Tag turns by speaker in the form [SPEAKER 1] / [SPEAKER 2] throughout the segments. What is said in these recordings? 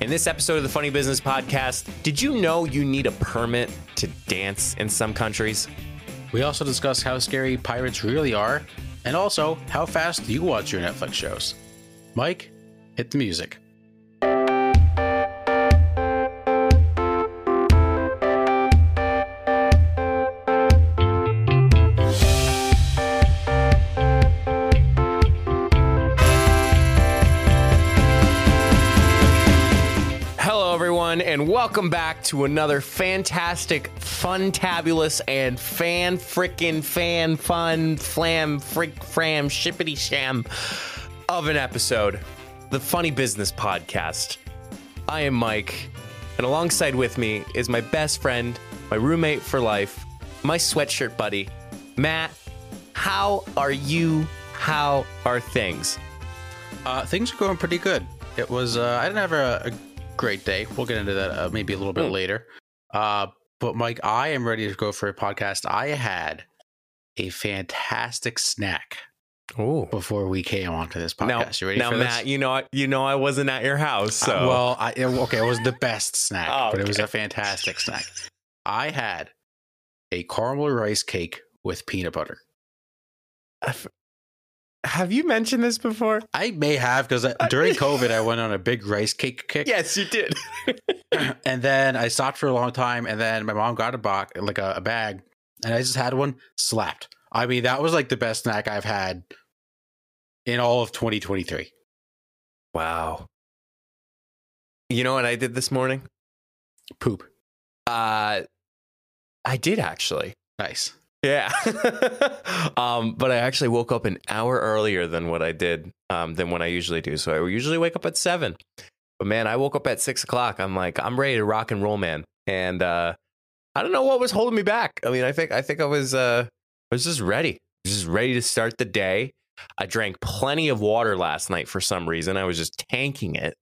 [SPEAKER 1] In this episode of the Funny Business Podcast, did you know you need a permit to dance in some countries?
[SPEAKER 2] We also discuss how scary pirates really are, and also how fast you watch your Netflix shows. Mike, hit the music.
[SPEAKER 1] Welcome back to another fantastic, fun, tabulous, and fan frickin' fan fun flam frick fram shippity sham of an episode, the Funny Business Podcast. I am Mike, and alongside with me is my best friend, my roommate for life, my sweatshirt buddy, Matt. How are you? How are things?
[SPEAKER 2] Uh, things are going pretty good. It was, uh, I didn't have a, a great day. We'll get into that uh, maybe a little bit
[SPEAKER 1] Mm.
[SPEAKER 2] later. Uh, but Mike, I am ready to go for a podcast. I had a fantastic snack
[SPEAKER 1] Oh,
[SPEAKER 2] before we came onto this podcast.
[SPEAKER 1] now,
[SPEAKER 2] you ready
[SPEAKER 1] now
[SPEAKER 2] for
[SPEAKER 1] Matt, you know, you know, I wasn't at your house, so
[SPEAKER 2] Uh, well, I, okay, it was the best snack,
[SPEAKER 1] Oh,
[SPEAKER 2] but it was a fantastic snack. I had a caramel rice cake with peanut butter.
[SPEAKER 1] Have you mentioned this before?
[SPEAKER 2] I may have because during COVID I went on a big rice cake kick.
[SPEAKER 1] Yes, you did.
[SPEAKER 2] and then I stopped for a long time, and then my mom got a box, like a, a bag, and I just had one. Slapped. I mean, that was like the best snack I've had in all of 2023.
[SPEAKER 1] wow. You know what I did this morning?
[SPEAKER 2] Poop.
[SPEAKER 1] Uh, I did actually.
[SPEAKER 2] Nice.
[SPEAKER 1] Yeah. um, but I actually woke up an hour earlier than what I did, um, than what I usually do. So I usually wake up at seven. But man, I woke up at six o'clock. I'm like, I'm ready to rock and roll, man. And uh, I don't know what was holding me back. I mean, I think I think I was uh, I was just ready, just ready to start the day. I drank plenty of water last night for some reason. I was just tanking it,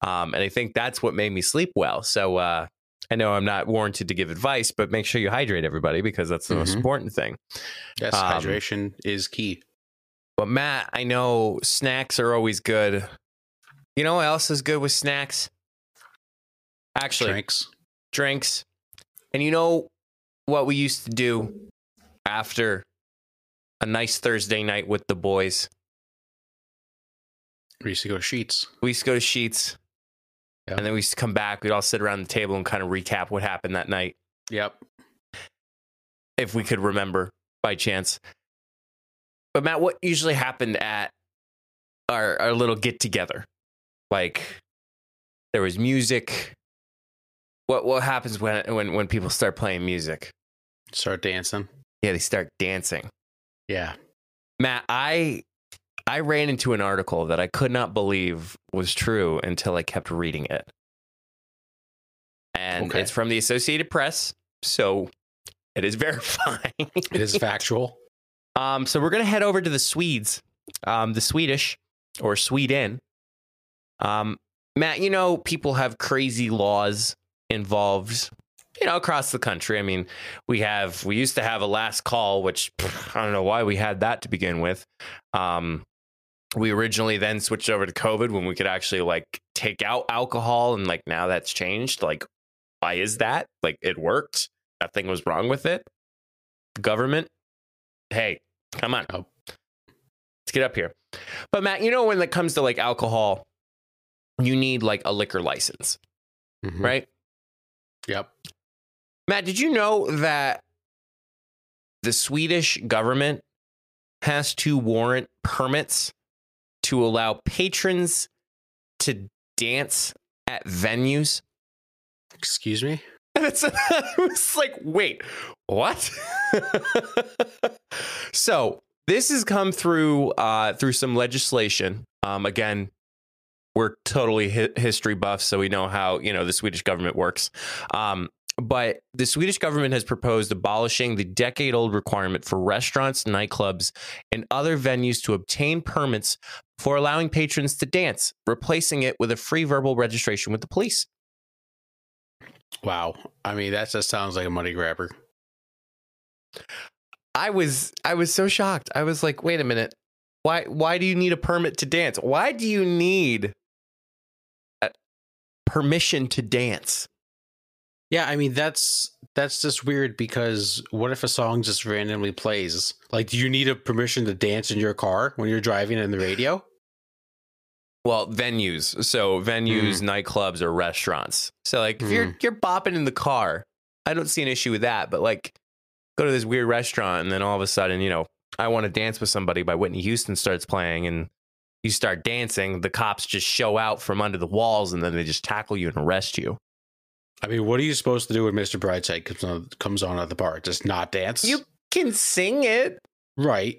[SPEAKER 1] um, and I think that's what made me sleep well. So uh, I know I'm not warranted to give advice, but make sure you hydrate everybody because that's the most
[SPEAKER 2] Mhm.
[SPEAKER 1] important thing.
[SPEAKER 2] Yes,
[SPEAKER 1] Um,
[SPEAKER 2] hydration is key.
[SPEAKER 1] But Matt, I know snacks are always good. You know what else is good with snacks? Actually,
[SPEAKER 2] Drinks.
[SPEAKER 1] drinks. And you know what we used to do after a nice Thursday night with the boys?
[SPEAKER 2] We used to go to Sheetz.
[SPEAKER 1] We used to go to Sheetz.
[SPEAKER 2] Yeah.
[SPEAKER 1] And then we used to come back. We'd all sit around the table and kind of recap what happened that night,
[SPEAKER 2] Yep.
[SPEAKER 1] if we could remember by chance. But Matt, what usually happened at our, our little get together? Like there was music. What what happens when when when people start playing music?
[SPEAKER 2] Start dancing.
[SPEAKER 1] Yeah, they start dancing.
[SPEAKER 2] Yeah.
[SPEAKER 1] Matt, I I ran into an article that I could not believe was true until I kept reading it. And
[SPEAKER 2] Okay.
[SPEAKER 1] it's from the Associated Press, so it is verifying.
[SPEAKER 2] It is factual.
[SPEAKER 1] um, so we're gonna head over to the Swedes, um, the Swedish or Sweden. Um, Matt, you know people have crazy laws involved, you know, across the country. I mean, we have we used to have a last call, which pff, I don't know why we had that to begin with. Um, we originally then switched over to COVID when we could actually like take out alcohol, and like now that's changed. Like, why is that? Like, it worked. Nothing was wrong with it. Government, hey, come on,
[SPEAKER 2] Oh.
[SPEAKER 1] let's get up here. But Matt, you know when it comes to like alcohol, you need like a liquor license,
[SPEAKER 2] Mhm.
[SPEAKER 1] right?
[SPEAKER 2] Yep.
[SPEAKER 1] Matt, did you know that the Swedish government has to warrant permits to allow patrons to dance at venues?
[SPEAKER 2] Excuse me.
[SPEAKER 1] And it's like, wait, what? so this has come through uh, through some legislation. Um, again, we're totally hi- history buffs, so we know how you know the Swedish government works. Um, but the Swedish government has proposed abolishing the decade old requirement for restaurants, nightclubs, and other venues to obtain permits for allowing patrons to dance, replacing it with a free verbal registration with the police.
[SPEAKER 2] Wow. I mean, that just sounds like a money grabber.
[SPEAKER 1] I was I was so shocked. I was like, wait a minute. Why why do you need a permit to dance? Why do you need permission to dance.
[SPEAKER 2] Yeah, I mean that's that's just weird because what if a song just randomly plays? Like, do you need a permission to dance in your car when you're driving in the radio?
[SPEAKER 1] Well, venues. So venues,
[SPEAKER 2] Hmm.
[SPEAKER 1] nightclubs, or restaurants. So like if you're you're bopping in the car, I don't see an issue with that. But like go to this weird restaurant and then all of a sudden, you know, I want to dance with somebody by Whitney Houston starts playing and you start dancing, the cops just show out from under the walls and then they just tackle you and arrest you.
[SPEAKER 2] I mean, what are you supposed to do when Mr. Brightside comes on comes on at the bar? Just not dance?
[SPEAKER 1] You can sing it.
[SPEAKER 2] right.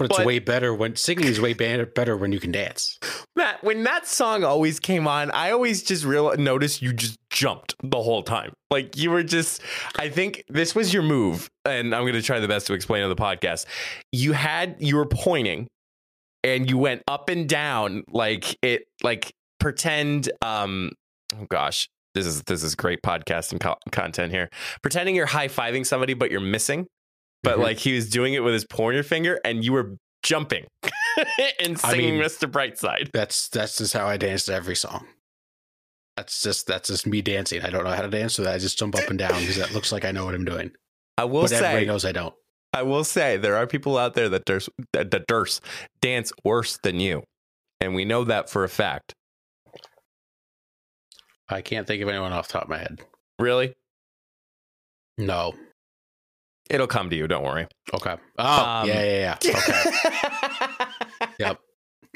[SPEAKER 2] But it's
[SPEAKER 1] But-
[SPEAKER 2] way better when singing is way better when you can dance.
[SPEAKER 1] Matt, when that song always came on, I always just real noticed you just jumped the whole time. Like you were just I think this was your move, and I'm gonna try the best to explain on the podcast. You had you were pointing and you went up and down like it like pretend um oh gosh, this is this is great podcasting co- content here. Pretending you're high-fiving somebody but you're missing. But
[SPEAKER 2] Mhm.
[SPEAKER 1] like he was doing it with his pointer finger and you were jumping and
[SPEAKER 2] I
[SPEAKER 1] singing
[SPEAKER 2] mean-
[SPEAKER 1] Mr. Brightside.
[SPEAKER 2] That's that's just how I dance to every song. That's just that's just me dancing. I don't know how to dance, so I just jump up and down because that looks like I know what I'm doing.
[SPEAKER 1] I will
[SPEAKER 2] but everybody
[SPEAKER 1] say,
[SPEAKER 2] knows I don't.
[SPEAKER 1] I will say, there are people out there that durs, that, that durs, dance worse than you, and we know that for a fact.
[SPEAKER 2] I can't think of anyone off the top of my head.
[SPEAKER 1] Really,
[SPEAKER 2] No.
[SPEAKER 1] It'll come to you. Don't worry.
[SPEAKER 2] Okay. Oh,
[SPEAKER 1] Um,
[SPEAKER 2] yeah, yeah, yeah. Okay. yep.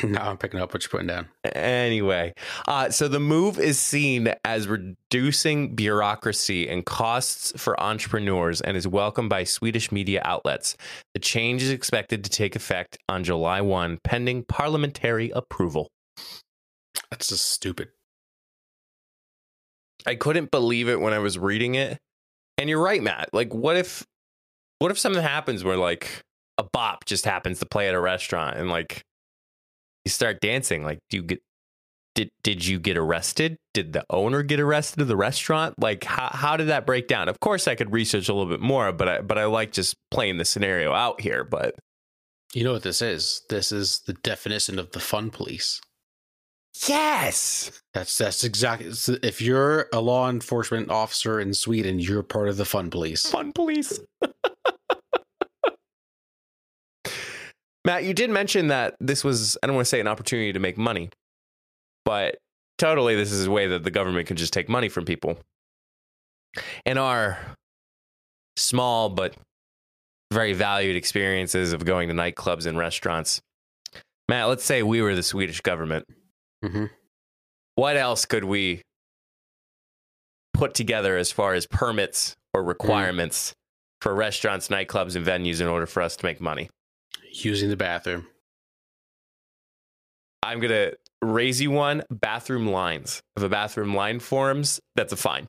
[SPEAKER 2] Now I'm picking up what you're putting down.
[SPEAKER 1] Anyway, uh, so the move is seen as reducing bureaucracy and costs for entrepreneurs and is welcomed by Swedish media outlets. The change is expected to take effect on July 1, pending parliamentary approval.
[SPEAKER 2] That's just stupid.
[SPEAKER 1] I couldn't believe it when I was reading it. And you're right, Matt. Like, what if, what if something happens where like a bop just happens to play at a restaurant and like you start dancing? Like, do you get, did did you get arrested? Did the owner get arrested of the restaurant? Like, how how did that break down? Of course, I could research a little bit more, but I but I like just playing the scenario out here. But
[SPEAKER 2] You know what this is? This is the definition of the fun police.
[SPEAKER 1] yes,
[SPEAKER 2] That's that's exactly. If you're a law enforcement officer in Sweden, you're part of the fun police.
[SPEAKER 1] fun police. Matt, you did mention that this was, I don't want to say an opportunity to make money, but totally this is a way that the government can just take money from people. In our small but very valued experiences of going to nightclubs and restaurants, Matt, let's say we were the Swedish government.
[SPEAKER 2] hmm
[SPEAKER 1] What else could we put together as far as permits or requirements for restaurants, nightclubs, and venues in order for us to make money?
[SPEAKER 2] Using the bathroom.
[SPEAKER 1] I'm gonna raise you one bathroom lines. If a bathroom line forms, that's a fine.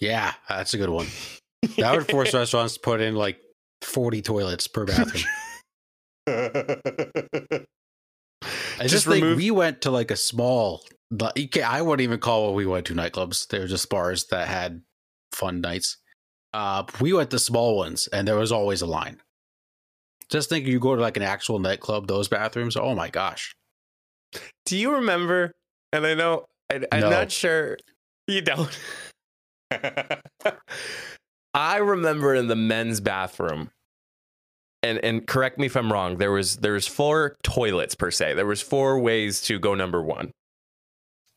[SPEAKER 2] Yeah, that's a good one. That would force restaurants to put in like 40 toilets per bathroom. I just,
[SPEAKER 1] Just
[SPEAKER 2] think we went to like a small. like, you can't- I wouldn't even call what we went to nightclubs. They were just bars that had fun nights. Uh, we went to small ones, and there was always a line. Just think, you go to like an actual nightclub, those bathrooms. Oh my gosh!
[SPEAKER 1] Do you remember? And I know I, I'm
[SPEAKER 2] No.
[SPEAKER 1] not sure you don't. I remember in the men's bathroom, and and correct me if I'm wrong. There was there was four toilets per se. There was four ways to go number one.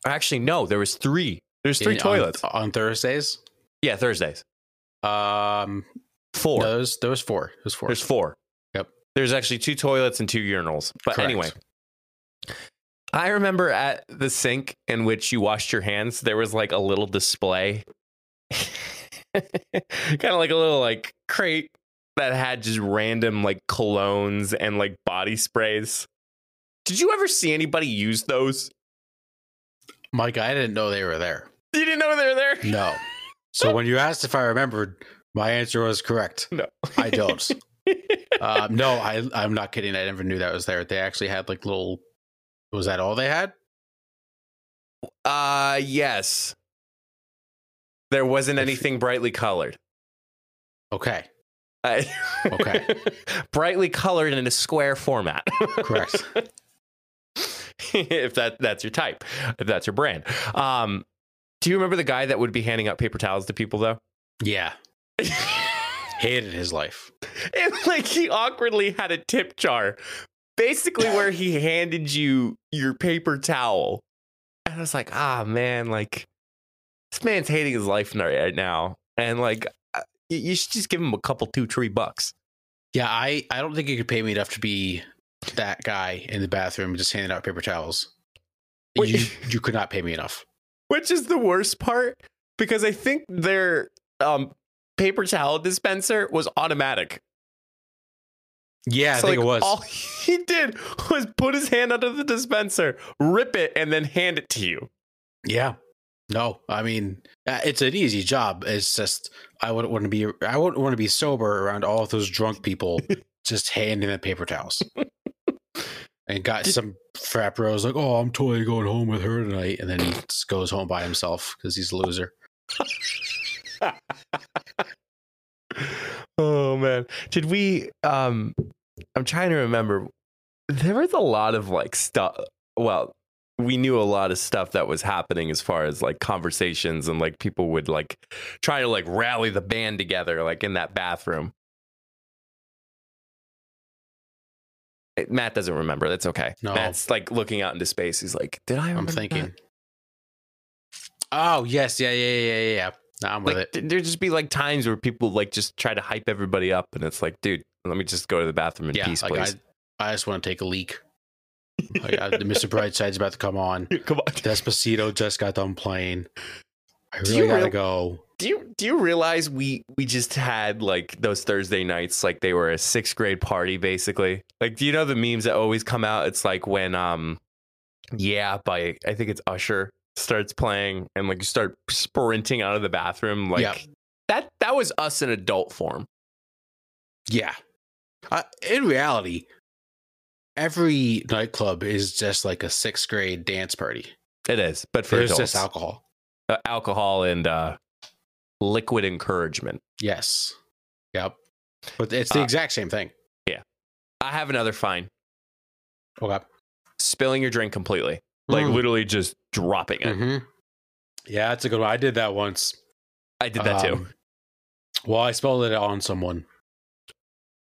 [SPEAKER 1] Actually, no, there was three. There's three
[SPEAKER 2] In-
[SPEAKER 1] toilets.
[SPEAKER 2] on, Thursdays.
[SPEAKER 1] yeah, Thursdays.
[SPEAKER 2] Um,
[SPEAKER 1] Four.
[SPEAKER 2] no, there was, there was four. There was four.
[SPEAKER 1] There's four. There's actually two toilets and two urinals. But
[SPEAKER 2] Correct.
[SPEAKER 1] anyway, I remember at the sink in which you washed your hands, there was like a little display, kind of like a little like crate that had just random like colognes and like body sprays. Did you ever see anybody use those?
[SPEAKER 2] Mike, I didn't know they were there.
[SPEAKER 1] You didn't know they were there?
[SPEAKER 2] No. So when you asked if I remembered, my answer was correct.
[SPEAKER 1] No.
[SPEAKER 2] I don't. um, no, I I'm not kidding. I never knew that was there. They actually had like little. Was that all they had?
[SPEAKER 1] uh, yes. There wasn't anything brightly colored.
[SPEAKER 2] Okay, Okay.
[SPEAKER 1] Brightly colored in a square format.
[SPEAKER 2] Correct.
[SPEAKER 1] if that that's your type, if that's your brand. Um, do you remember the guy that would be handing out paper towels to people though?
[SPEAKER 2] Yeah. Hated his life.
[SPEAKER 1] and like he awkwardly had a tip jar, basically where he handed you your paper towel. And I was like, ah man, like this man's hating his life right now, and like uh, you- you should just give him a couple two tree bucks.
[SPEAKER 2] Yeah, I, I don't think you could pay me enough to be that guy in the bathroom just handing out paper towels.
[SPEAKER 1] Wait.
[SPEAKER 2] You you could not pay me enough.
[SPEAKER 1] Which is the worst part because I think their um paper towel dispenser was automatic.
[SPEAKER 2] Yeah, I
[SPEAKER 1] So,
[SPEAKER 2] think
[SPEAKER 1] like,
[SPEAKER 2] it was.
[SPEAKER 1] All he did was put his hand under the dispenser, rip it, and then hand it to you.
[SPEAKER 2] Yeah. No, I mean uh, it's an easy job. It's just I wouldn't want to be I wouldn't want to be sober around all of those drunk people just handing the paper towels. and got some frat bros like, oh, I'm totally going home with her tonight, and then he just goes home by himself because he's a loser.
[SPEAKER 1] oh man. Did we um I'm trying to remember there was a lot of like stuff well we knew a lot of stuff that was happening as far as like conversations and like people would like try to like rally the band together like in that bathroom. Eh, Matt doesn't remember. That's okay.
[SPEAKER 2] No.
[SPEAKER 1] Matt's like looking out into space. He's like, "Did I?"
[SPEAKER 2] I'm thinking.
[SPEAKER 1] that?"
[SPEAKER 2] Oh yes, yeah, yeah, yeah, yeah, yeah. Nah, I'm with
[SPEAKER 1] Like,
[SPEAKER 2] it.
[SPEAKER 1] there'd just be like times where people like just try to hype everybody up, and it's like, dude, let me just go to the bathroom in
[SPEAKER 2] Yeah,
[SPEAKER 1] peace,
[SPEAKER 2] like
[SPEAKER 1] please.
[SPEAKER 2] I, I just want to take a leak. Like, I, the Mr. Brightside's about to come on.
[SPEAKER 1] Come on.
[SPEAKER 2] Despacito just got done playing. I really gotta
[SPEAKER 1] real-
[SPEAKER 2] go.
[SPEAKER 1] Do you do you realize we we just had like those Thursday nights like they were a sixth grade party basically? Like, do you know the memes that always come out? It's like when um, yeah, by I think it's Usher starts playing and like you start sprinting out of the bathroom like
[SPEAKER 2] Yeah.
[SPEAKER 1] that. That was us in adult form.
[SPEAKER 2] Yeah. Uh, in reality, every nightclub is just like a sixth grade dance party.
[SPEAKER 1] It is, but for
[SPEAKER 2] There's
[SPEAKER 1] adults,
[SPEAKER 2] just alcohol.
[SPEAKER 1] Uh, alcohol and uh, liquid encouragement.
[SPEAKER 2] Yes. Yep. But it's the
[SPEAKER 1] Uh,
[SPEAKER 2] exact same thing.
[SPEAKER 1] Yeah i have another fine:
[SPEAKER 2] Okay.
[SPEAKER 1] spilling your drink completely, like
[SPEAKER 2] Mm.
[SPEAKER 1] literally just dropping it.
[SPEAKER 2] Mhm. Yeah, that's a good one. I did that once.
[SPEAKER 1] I did that too.
[SPEAKER 2] Um, Well, I spilled it on someone.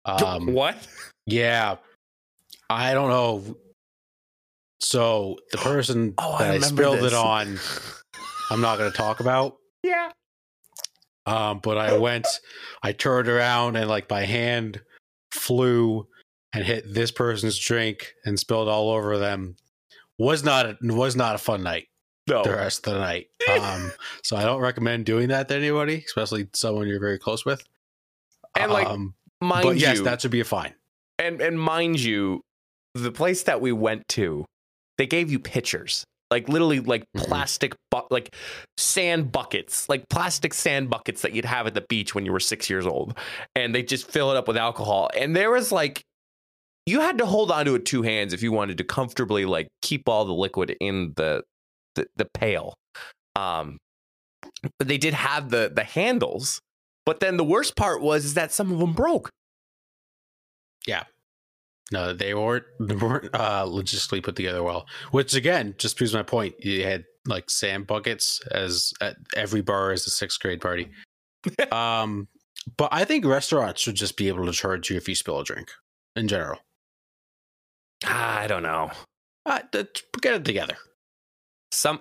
[SPEAKER 2] Um,
[SPEAKER 1] what?
[SPEAKER 2] yeah. I don't know. So the person
[SPEAKER 1] Oh,
[SPEAKER 2] that I,
[SPEAKER 1] remember
[SPEAKER 2] spilled
[SPEAKER 1] this.
[SPEAKER 2] it on, I'm not going to talk about.
[SPEAKER 1] Yeah.
[SPEAKER 2] Um, but I went, I turned around and like my hand flew and hit this person's drink and spilled all over them. Was not a, was not a fun night
[SPEAKER 1] No.
[SPEAKER 2] the rest of the night. Um, so I don't recommend doing that to anybody, especially someone you're very close with.
[SPEAKER 1] And, like,
[SPEAKER 2] um,
[SPEAKER 1] Mind
[SPEAKER 2] but yes,
[SPEAKER 1] you,
[SPEAKER 2] that should be a fine.
[SPEAKER 1] and and mind you, the place that we went to, they gave you pitchers. Like literally like
[SPEAKER 2] Mhm.
[SPEAKER 1] plastic bu- like sand buckets, like plastic sand buckets that you'd have at the beach when you were 6 years old. And they just fill it up with alcohol. And there was like you had to hold onto it two hands if you wanted to comfortably like keep all the liquid in the the, the pail. Um but they did have the the handles. But then the worst part was is that some of them broke. Yeah.
[SPEAKER 2] No, they weren't they weren't uh, logistically put together well. Which again just proves my point. You had like sand buckets as at every bar is a sixth grade party. um, but I think restaurants should just be able to charge you if you spill a drink in general.
[SPEAKER 1] Ah, I don't know.
[SPEAKER 2] Uh, get it together.
[SPEAKER 1] Some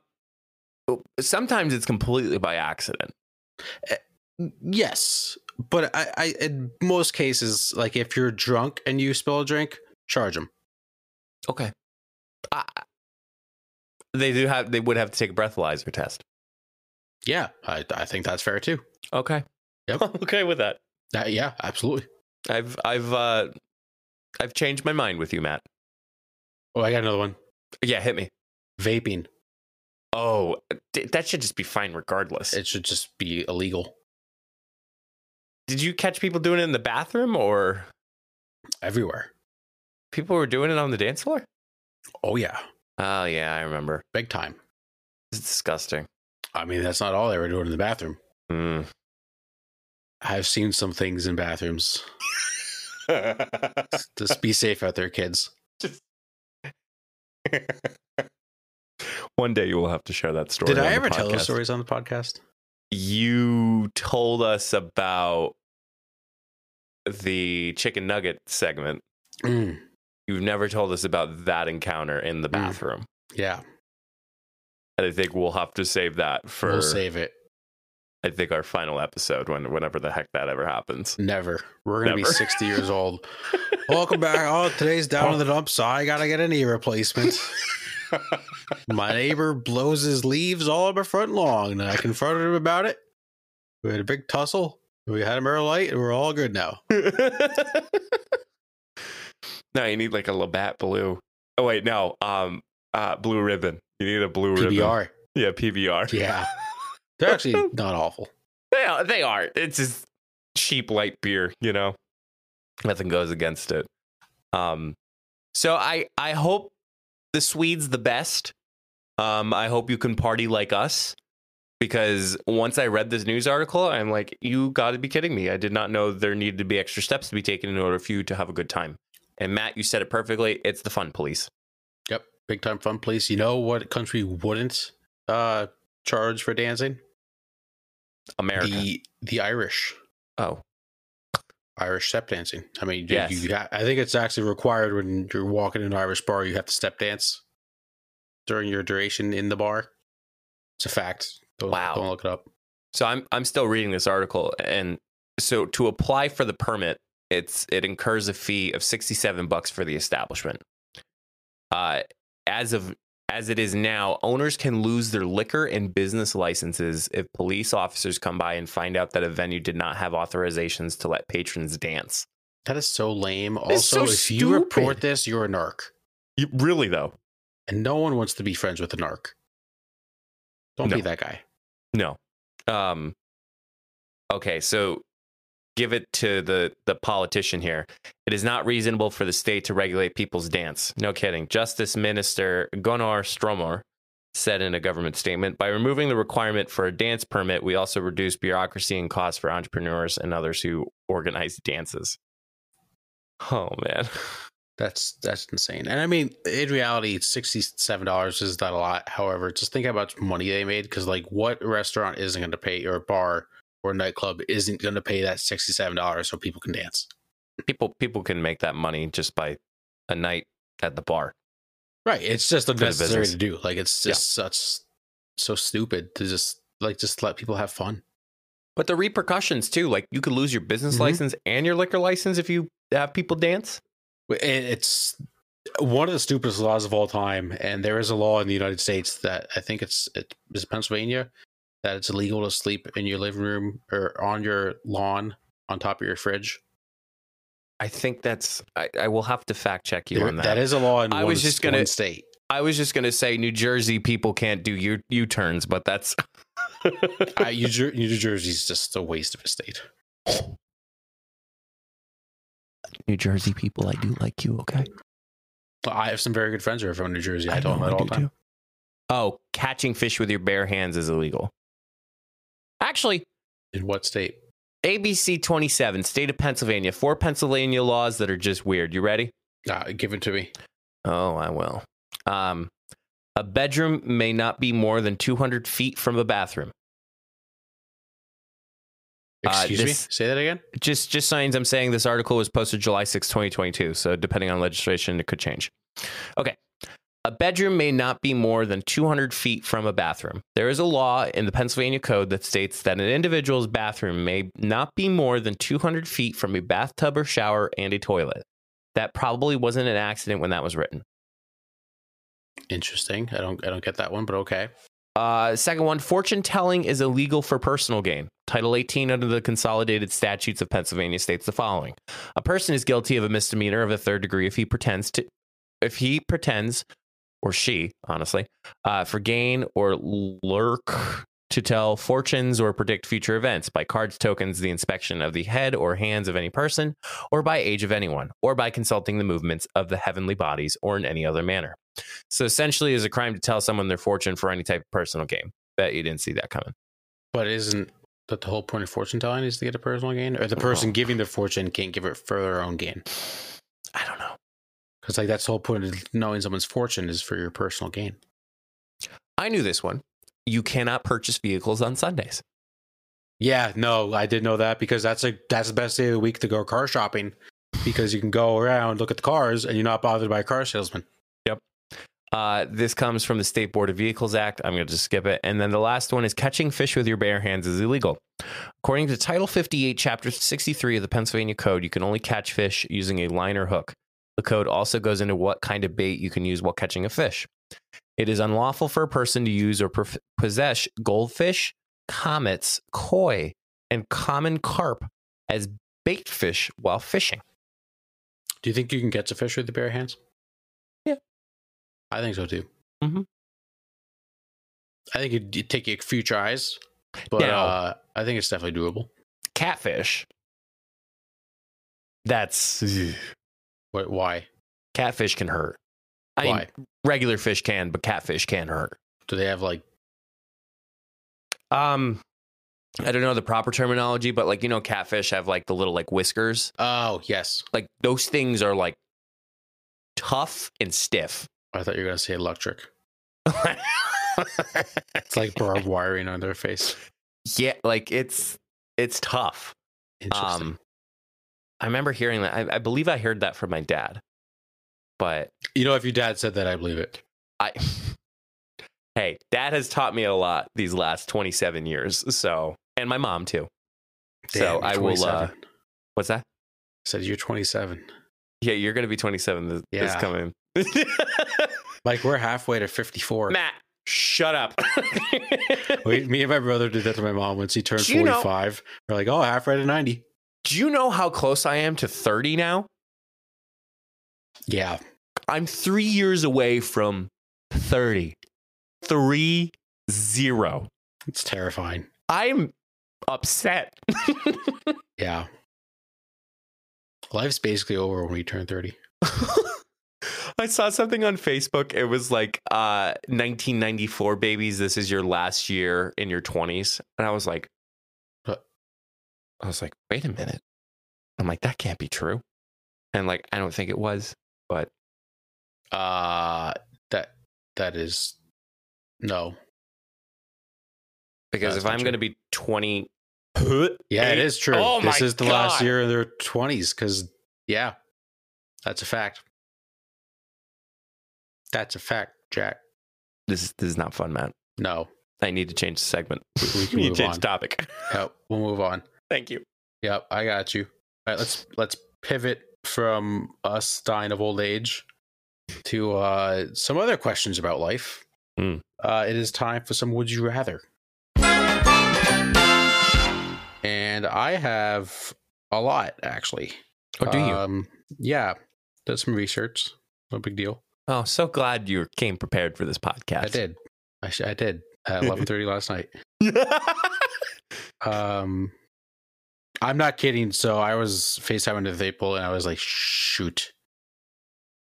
[SPEAKER 1] sometimes it's completely by accident.
[SPEAKER 2] Yes, but I, I in most cases, like if you're drunk and you spill a drink, charge them.
[SPEAKER 1] Okay. I, they do have they would have to take a breathalyzer test.
[SPEAKER 2] Yeah, I, I think that's fair too.
[SPEAKER 1] Okay.
[SPEAKER 2] Yep.
[SPEAKER 1] okay with that.
[SPEAKER 2] Uh, yeah, absolutely.
[SPEAKER 1] I've I've uh I've changed my mind with you, Matt.
[SPEAKER 2] Oh, I got another one.
[SPEAKER 1] Yeah, hit me.
[SPEAKER 2] Vaping.
[SPEAKER 1] Oh, d- that should just be fine regardless.
[SPEAKER 2] It should just be illegal
[SPEAKER 1] Did you catch people doing it in the bathroom or
[SPEAKER 2] everywhere.
[SPEAKER 1] people were doing it on the dance floor?
[SPEAKER 2] Oh yeah,
[SPEAKER 1] Oh yeah, I remember.
[SPEAKER 2] big time.
[SPEAKER 1] It's disgusting.
[SPEAKER 2] I mean, that's not all they were doing in the bathroom.
[SPEAKER 1] Mm.
[SPEAKER 2] I've seen some things in bathrooms. Just be safe out there, kids.
[SPEAKER 1] One day you will have to share that story.
[SPEAKER 2] Did I ever tell those stories on the podcast?
[SPEAKER 1] You told us about the chicken nugget segment.
[SPEAKER 2] Mm,
[SPEAKER 1] You've never told us about that encounter in the
[SPEAKER 2] Mm.
[SPEAKER 1] bathroom.
[SPEAKER 2] yeah,
[SPEAKER 1] And I think we'll have to save that for
[SPEAKER 2] we'll save it.
[SPEAKER 1] I think our final episode when whenever the heck that ever happens.
[SPEAKER 2] Never. We're gonna
[SPEAKER 1] Never.
[SPEAKER 2] be sixty years old. Welcome back. Oh, today's down in the dump, so I gotta get a knee replacement. My neighbor blows his leaves all over my front lawn, and I confronted him about it. We had a big tussle. We had a Miller Lite, and we're all good now.
[SPEAKER 1] no, you need like a Labatt blue. Oh wait, no. Um uh blue ribbon. You need a blue ribbon.
[SPEAKER 2] PBR.
[SPEAKER 1] Yeah, PBR.
[SPEAKER 2] Yeah. They're actually not awful.
[SPEAKER 1] They are they are. It's just cheap light beer, you know. Nothing goes against it. Um so I I hope the Swedes the best. Um I hope you can party like us because once I read this news article, I'm like, you got to be kidding me. I did not know there needed to be extra steps to be taken in order for you to have a good time. And Matt, you said it perfectly. It's the fun police.
[SPEAKER 2] Yep. Big time fun place. You know what country wouldn't uh charge for dancing?
[SPEAKER 1] America.
[SPEAKER 2] The the Irish.
[SPEAKER 1] oh,
[SPEAKER 2] Irish step dancing. I mean,
[SPEAKER 1] Yes.
[SPEAKER 2] you, you ha- I think it's actually required when you're walking in an Irish bar, you have to step dance during your duration in the bar. It's a fact. Don't,
[SPEAKER 1] Wow.
[SPEAKER 2] Don't look it up.
[SPEAKER 1] So I'm I'm still reading this article, and so to apply for the permit, it's it incurs a fee of sixty seven bucks for the establishment. Uh, as of as it is now, owners can lose their liquor and business licenses if police officers come by and find out that a venue did not have authorizations to let patrons dance.
[SPEAKER 2] That is so lame.
[SPEAKER 1] It's
[SPEAKER 2] Also,
[SPEAKER 1] so
[SPEAKER 2] if you report this, you're a narc.
[SPEAKER 1] You, really though?
[SPEAKER 2] And no one wants to be friends with a narc. Don't be that guy.
[SPEAKER 1] No. Um okay, so give it to the the politician here. It is not reasonable for the state to regulate people's dance. No kidding. Justice Minister Gunnar Strommer said in a government statement, by removing the requirement for a dance permit, we also reduce bureaucracy and costs for entrepreneurs and others who organize dances. Oh man.
[SPEAKER 2] That's that's insane. And I mean, in reality, sixty seven dollars is not a lot. However, just think how much money they made. Because like, what restaurant isn't going to pay, or bar or nightclub isn't going to pay that sixty seven dollars so people can dance?
[SPEAKER 1] People people can make that money just by a night at the bar.
[SPEAKER 2] Right. It's just unnecessary
[SPEAKER 1] business.
[SPEAKER 2] to do. Like, it's just such so stupid to just like just let people have fun.
[SPEAKER 1] But the repercussions too, like you could lose your business
[SPEAKER 2] Mhm.
[SPEAKER 1] license and your liquor license if you have people dance.
[SPEAKER 2] It's one of the stupidest laws of all time, and there is a law in the United States that I think it's it is Pennsylvania that it's illegal to sleep in your living room or on your lawn on top of your fridge.
[SPEAKER 1] I think that's. I, I will have to fact check you
[SPEAKER 2] There-
[SPEAKER 1] on that.
[SPEAKER 2] that is a law in
[SPEAKER 1] I
[SPEAKER 2] one,
[SPEAKER 1] was just gonna-
[SPEAKER 2] one state.
[SPEAKER 1] I was just gonna say New Jersey people can't do U U turns, but that's.
[SPEAKER 2] uh, New, Jer- New Jersey's just a waste of a state.
[SPEAKER 1] New Jersey people, I do like you. Okay,
[SPEAKER 2] I have some very good friends who are from New Jersey. I, tell them that all the time.
[SPEAKER 1] Oh, catching fish with your bare hands is illegal. Actually,
[SPEAKER 2] In what state?
[SPEAKER 1] ABC 27, state of Pennsylvania, four Pennsylvania laws that are just weird. You ready?
[SPEAKER 2] Uh, give it to me.
[SPEAKER 1] Oh, I will. Um, a bedroom may not be more than 200 feet from a bathroom. Uh,
[SPEAKER 2] Excuse me. Say that again.
[SPEAKER 1] Just, just signs. I'm saying this article was posted July 6, 2022. So depending on legislation, it could change. Okay. A bedroom may not be more than 200 feet from a bathroom. There is a law in the Pennsylvania Code that states that an individual's bathroom may not be more than 200 feet from a bathtub or shower and a toilet. That probably wasn't an accident when that was written.
[SPEAKER 2] Interesting. I don't. I don't get that one, but okay.
[SPEAKER 1] Uh, second one, fortune telling is illegal for personal gain. Title 18 under the Consolidated Statutes of Pennsylvania states the following: A person is guilty of a misdemeanor of the third degree if he pretends to, if he pretends, or she, honestly, uh, for gain or lurk to tell fortunes or predict future events by cards, tokens, the inspection of the head or hands of any person, or by age of anyone, or by consulting the movements of the heavenly bodies, or in any other manner. So essentially, it's a crime to tell someone their fortune for any type of personal gain. Bet you didn't see that coming.
[SPEAKER 2] But isn't that the whole point of fortune telling is to get a personal gain, or the person
[SPEAKER 1] Oh.
[SPEAKER 2] giving the fortune can't give it for their own gain? Because like that's the whole point of knowing someone's fortune is for your personal gain.
[SPEAKER 1] I knew this one. You cannot purchase vehicles on Sundays.
[SPEAKER 2] Yeah, no, I did know that because that's like that's the best day of the week to go car shopping because you can go around, look at the cars, and you're not bothered by a car salesman. Yep.
[SPEAKER 1] Uh, this comes from the State Board of Vehicles Act. I'm going to just skip it. And then the last one is catching fish with your bare hands is illegal. According to Title 58, Chapter 63 of the Pennsylvania Code, you can only catch fish using a line or hook. The code also goes into what kind of bait you can use while catching a fish. It is unlawful for a person to use or prof- possess goldfish, comets, koi, and common carp as bait fish while fishing.
[SPEAKER 2] Do you think you can catch a fish with your bare hands?
[SPEAKER 1] Yeah.
[SPEAKER 2] I think so too.
[SPEAKER 1] Mhm.
[SPEAKER 2] I think it'd, it'd take you a few tries, but
[SPEAKER 1] Now-
[SPEAKER 2] uh, I think it's definitely doable.
[SPEAKER 1] Catfish. That's
[SPEAKER 2] Wait, why?
[SPEAKER 1] catfish can hurt. I
[SPEAKER 2] Why?
[SPEAKER 1] mean, regular fish can, but catfish can hurt.
[SPEAKER 2] Do they have like?
[SPEAKER 1] Um, I don't know the proper terminology, but like you know, catfish have like the little like whiskers.
[SPEAKER 2] Oh, yes.
[SPEAKER 1] Like those things are like tough and stiff.
[SPEAKER 2] I thought you were gonna say electric. It's like barbed wiring on their face.
[SPEAKER 1] yeah, like it's it's tough.
[SPEAKER 2] Interesting.
[SPEAKER 1] Um, I remember hearing that. I, I believe I heard that from my dad, but
[SPEAKER 2] you know, if your dad said that, I believe it.
[SPEAKER 1] I. Hey, dad has taught me a lot these last 27 years. So, and my mom too. So
[SPEAKER 2] Damn, you're
[SPEAKER 1] I will, uh,
[SPEAKER 2] 27.
[SPEAKER 1] What's that?
[SPEAKER 2] said you're 27.
[SPEAKER 1] Yeah, you're going to be 27 this, this
[SPEAKER 2] Yeah.
[SPEAKER 1] coming.
[SPEAKER 2] Like we're halfway to 54.
[SPEAKER 1] Matt, shut up.
[SPEAKER 2] Wait, me and my brother did that to my mom when she turned
[SPEAKER 1] Do you know-
[SPEAKER 2] 45. We're like, oh, halfway to 90.
[SPEAKER 1] Do you know how close I am to 30 now?
[SPEAKER 2] Yeah.
[SPEAKER 1] I'm three years away from 30. Three zero.
[SPEAKER 2] It's terrifying.
[SPEAKER 1] I'm upset.
[SPEAKER 2] Yeah. Life's basically over when we turn 30.
[SPEAKER 1] I saw something on Facebook. It was like uh 1994 babies, this is your last year in your 20s. And I was like? I was like, "Wait a minute." I'm like, "That can't be true." And like I don't think it was, but
[SPEAKER 2] Uh that that is no.
[SPEAKER 1] because
[SPEAKER 2] That's
[SPEAKER 1] if I'm going to be 20
[SPEAKER 2] Yeah, it is true.
[SPEAKER 1] Oh
[SPEAKER 2] this is the last year in their 20s cuz yeah. That's a fact. That's a fact, Jack.
[SPEAKER 1] This is this is not fun, man.
[SPEAKER 2] No.
[SPEAKER 1] I need to change the segment.
[SPEAKER 2] We, we can
[SPEAKER 1] need
[SPEAKER 2] move
[SPEAKER 1] to change
[SPEAKER 2] on.
[SPEAKER 1] the topic.
[SPEAKER 2] Yep, we'll move on.
[SPEAKER 1] Thank you.
[SPEAKER 2] Yep, I got you. All right, let's let's pivot from us dying of old age to uh, some other questions about life.
[SPEAKER 1] Hmm.
[SPEAKER 2] Uh, it is time for some would you rather. And I have a lot actually.
[SPEAKER 1] Oh, do you?
[SPEAKER 2] Um, yeah, did some research. No big deal.
[SPEAKER 1] oh, so glad you came prepared for this podcast.
[SPEAKER 2] I did. I, sh- I did at eleven thirty last night. Um, I'm not kidding. So I was FaceTiming with April, and I was like, "Shoot!"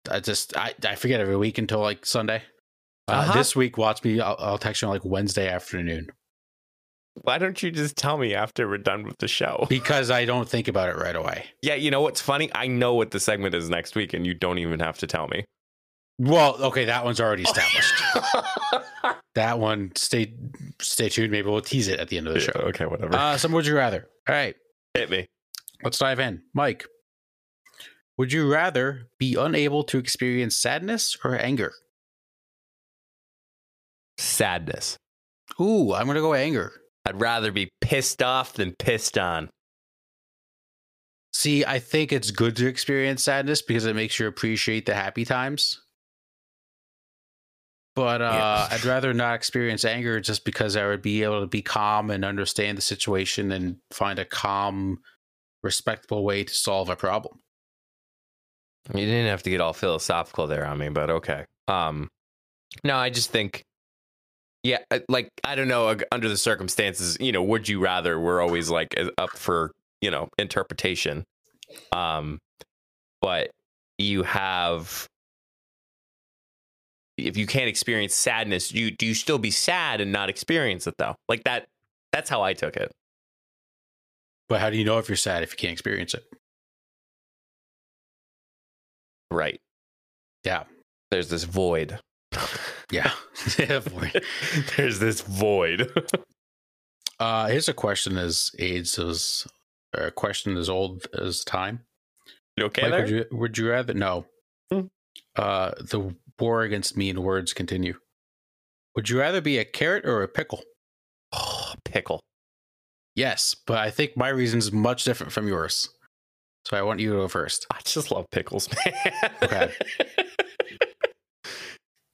[SPEAKER 2] I just I, I forget every week until like Sunday. Uh,
[SPEAKER 1] Uh-huh.
[SPEAKER 2] This week, watch me. I'll, I'll text you on like Wednesday afternoon
[SPEAKER 1] Why don't you just tell me after we're done with the show?
[SPEAKER 2] because I don't think about it right away.
[SPEAKER 1] Yeah, you know what's funny? I know what the segment is next week, and you don't even have to tell me.
[SPEAKER 2] Well, okay, that one's already established. that one, stay stay tuned. Maybe we'll tease it at the end of the show.
[SPEAKER 1] okay, whatever.
[SPEAKER 2] Uh, some would you rather? All right,
[SPEAKER 1] Hit me.
[SPEAKER 2] let's dive in. Mike, would you rather be unable to experience sadness or anger?
[SPEAKER 1] Sadness.
[SPEAKER 2] Ooh, I'm gonna go anger.
[SPEAKER 1] I'd rather be pissed off than pissed on.
[SPEAKER 2] See, I think it's good to experience sadness because it makes you appreciate the happy times. But uh,
[SPEAKER 1] Yeah.
[SPEAKER 2] I'd rather not experience anger just because I would be able to be calm and understand the situation and find a calm, respectable way to solve a problem.
[SPEAKER 1] You didn't have to get all philosophical there on me, but okay. Um, no, I just think, yeah, like I don't know. Under the circumstances, you know, would you rather? We're always like up for you know interpretation. Um, but you have, if you can't experience sadness, you do you still be sad and not experience it though? Like that. That's how I took it.
[SPEAKER 2] But how do you know if you're sad if you can't experience it?
[SPEAKER 1] Right.
[SPEAKER 2] Yeah.
[SPEAKER 1] there's this void.
[SPEAKER 2] Yeah. Yeah,
[SPEAKER 1] there's this void.
[SPEAKER 2] uh, here's a question as AIDS as or a question as old as time.
[SPEAKER 1] You okay
[SPEAKER 2] Mike, would you would you rather no?
[SPEAKER 1] Hmm.
[SPEAKER 2] Uh, the war against mean words continue. Would you rather be a carrot or a pickle?
[SPEAKER 1] Oh, pickle.
[SPEAKER 2] Yes, but I think my reason is much different from yours. So I want you to go first.
[SPEAKER 1] I just love pickles, man.
[SPEAKER 2] Okay.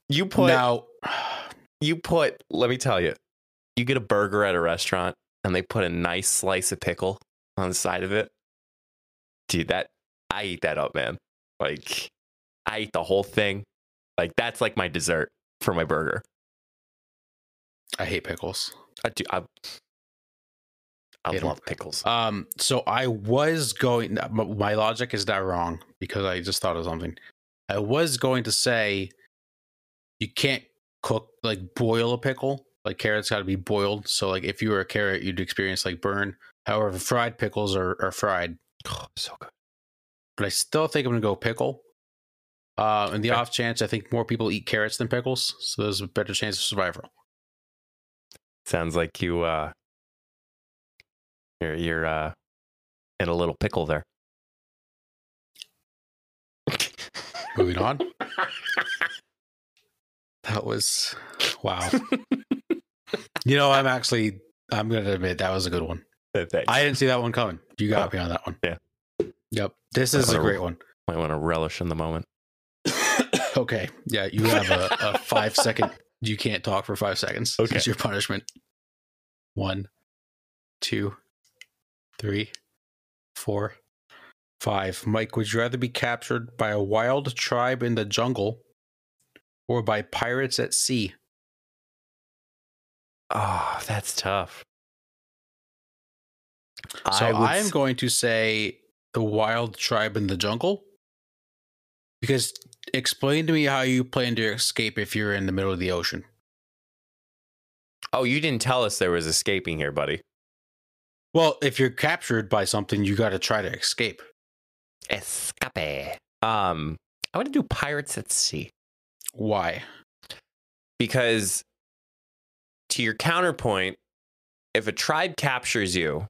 [SPEAKER 1] you put
[SPEAKER 2] now,
[SPEAKER 1] you put let me tell you you get a burger at a restaurant and they put a nice slice of pickle on the side of it dude that i eat that up man like i eat the whole thing like that's like my dessert for my burger
[SPEAKER 2] I hate pickles.
[SPEAKER 1] i do i, I
[SPEAKER 2] Hate
[SPEAKER 1] love pickles
[SPEAKER 2] Um, so I was going. My logic is not wrong because I just thought of something. I was going to say you can't cook like boil a pickle. Like carrots got to be boiled. So like if you were a carrot, you'd experience like burn. However, fried pickles are, are fried.
[SPEAKER 1] oh, so good
[SPEAKER 2] But I still think I'm gonna go pickle. Uh, in the
[SPEAKER 1] Okay.
[SPEAKER 2] off chance, I think more people eat carrots than pickles, so there's a better chance of survival.
[SPEAKER 1] sounds like you uh you're you're uh in a little pickle there
[SPEAKER 2] Moving on. That was wow. you know, I'm actually I'm gonna admit that was a good one.
[SPEAKER 1] Thanks.
[SPEAKER 2] I didn't see that one coming. You got
[SPEAKER 1] Oh,
[SPEAKER 2] me on that one.
[SPEAKER 1] yeah.
[SPEAKER 2] Yep. This is a great one.
[SPEAKER 1] might want to relish in the moment
[SPEAKER 2] okay. Yeah, you have a, a five second you can't talk for five seconds.
[SPEAKER 1] Okay.
[SPEAKER 2] It's your punishment. One, two, three, four, five. Mike, would you rather be captured by a wild tribe in the jungle or by pirates at sea?
[SPEAKER 1] Oh, that's tough.
[SPEAKER 2] So
[SPEAKER 1] would
[SPEAKER 2] I am
[SPEAKER 1] s-
[SPEAKER 2] going to say the wild tribe in the jungle. Because explain to me how you plan to escape if you're in the middle of the ocean.
[SPEAKER 1] Oh, you didn't tell us there was escaping here, buddy.
[SPEAKER 2] Well, if you're captured by something, you got to try to escape.
[SPEAKER 1] Escape. Um, I want to do pirates at sea
[SPEAKER 2] Why?
[SPEAKER 1] because, to your counterpoint, if a tribe captures you,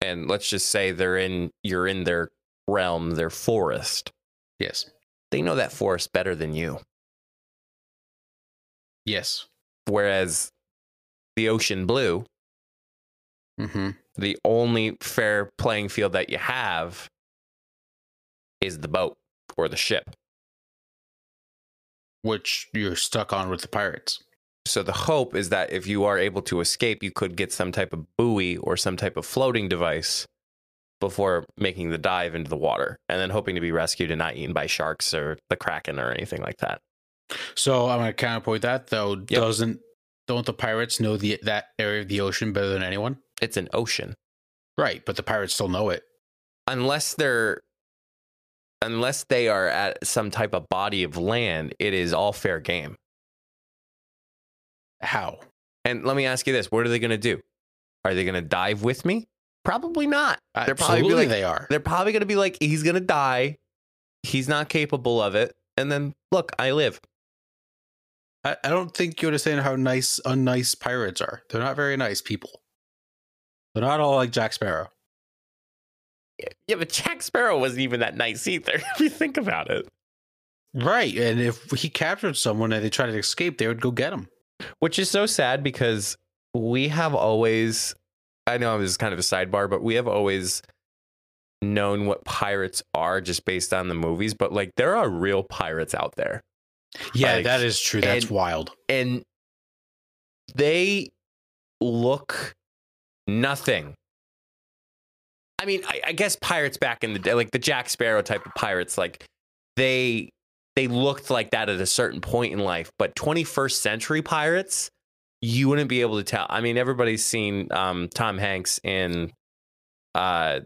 [SPEAKER 1] and let's just say they're in, you're in their realm, their forest.
[SPEAKER 2] Yes.
[SPEAKER 1] They know that forest better than you.
[SPEAKER 2] Yes.
[SPEAKER 1] Whereas the ocean blue,
[SPEAKER 2] Mm-hmm.
[SPEAKER 1] the only fair playing field that you have is the boat or the ship.
[SPEAKER 2] Which you're stuck on with the pirates.
[SPEAKER 1] So the hope is that if you are able to escape, you could get some type of buoy or some type of floating device before making the dive into the water and then hoping to be rescued and not eaten by sharks or the kraken or anything like that.
[SPEAKER 2] So I'm going to counterpoint that though. Doesn't don't the pirates know the that area of the ocean better than anyone?
[SPEAKER 1] It's an ocean.
[SPEAKER 2] Right, but the pirates still know it.
[SPEAKER 1] Unless they're unless they are at some type of body of land, it is all fair game.
[SPEAKER 2] How?
[SPEAKER 1] And let me ask you this, what are they going to do? Are they going to dive with me? Probably not. They're probably be
[SPEAKER 2] Absolutely
[SPEAKER 1] like-
[SPEAKER 2] they are.
[SPEAKER 1] They're probably going to be like he's going to die. He's not capable of it. And then look, I live.
[SPEAKER 2] I, I don't think you understand how nice unnice pirates are. They're not very nice people. They're not all like Jack Sparrow.
[SPEAKER 1] Yeah, but Jack Sparrow wasn't even that nice either. If you think about it,
[SPEAKER 2] Right. And if he captured someone and they tried to escape, they would go get him.
[SPEAKER 1] which is so sad because we have always. I know this is kind of a sidebar, but we have always known what pirates are just based on the movies. But like, there are real pirates out there,
[SPEAKER 2] Yeah,
[SPEAKER 1] Like,
[SPEAKER 2] that is true. That's
[SPEAKER 1] and-
[SPEAKER 2] wild.
[SPEAKER 1] and they look nothing. I mean, I, I guess pirates back in the day, like the Jack Sparrow type of pirates, like they they looked like that at a certain point in life. But 21st century pirates, you wouldn't be able to tell. I mean, everybody's seen um, Tom Hanks in. Uh,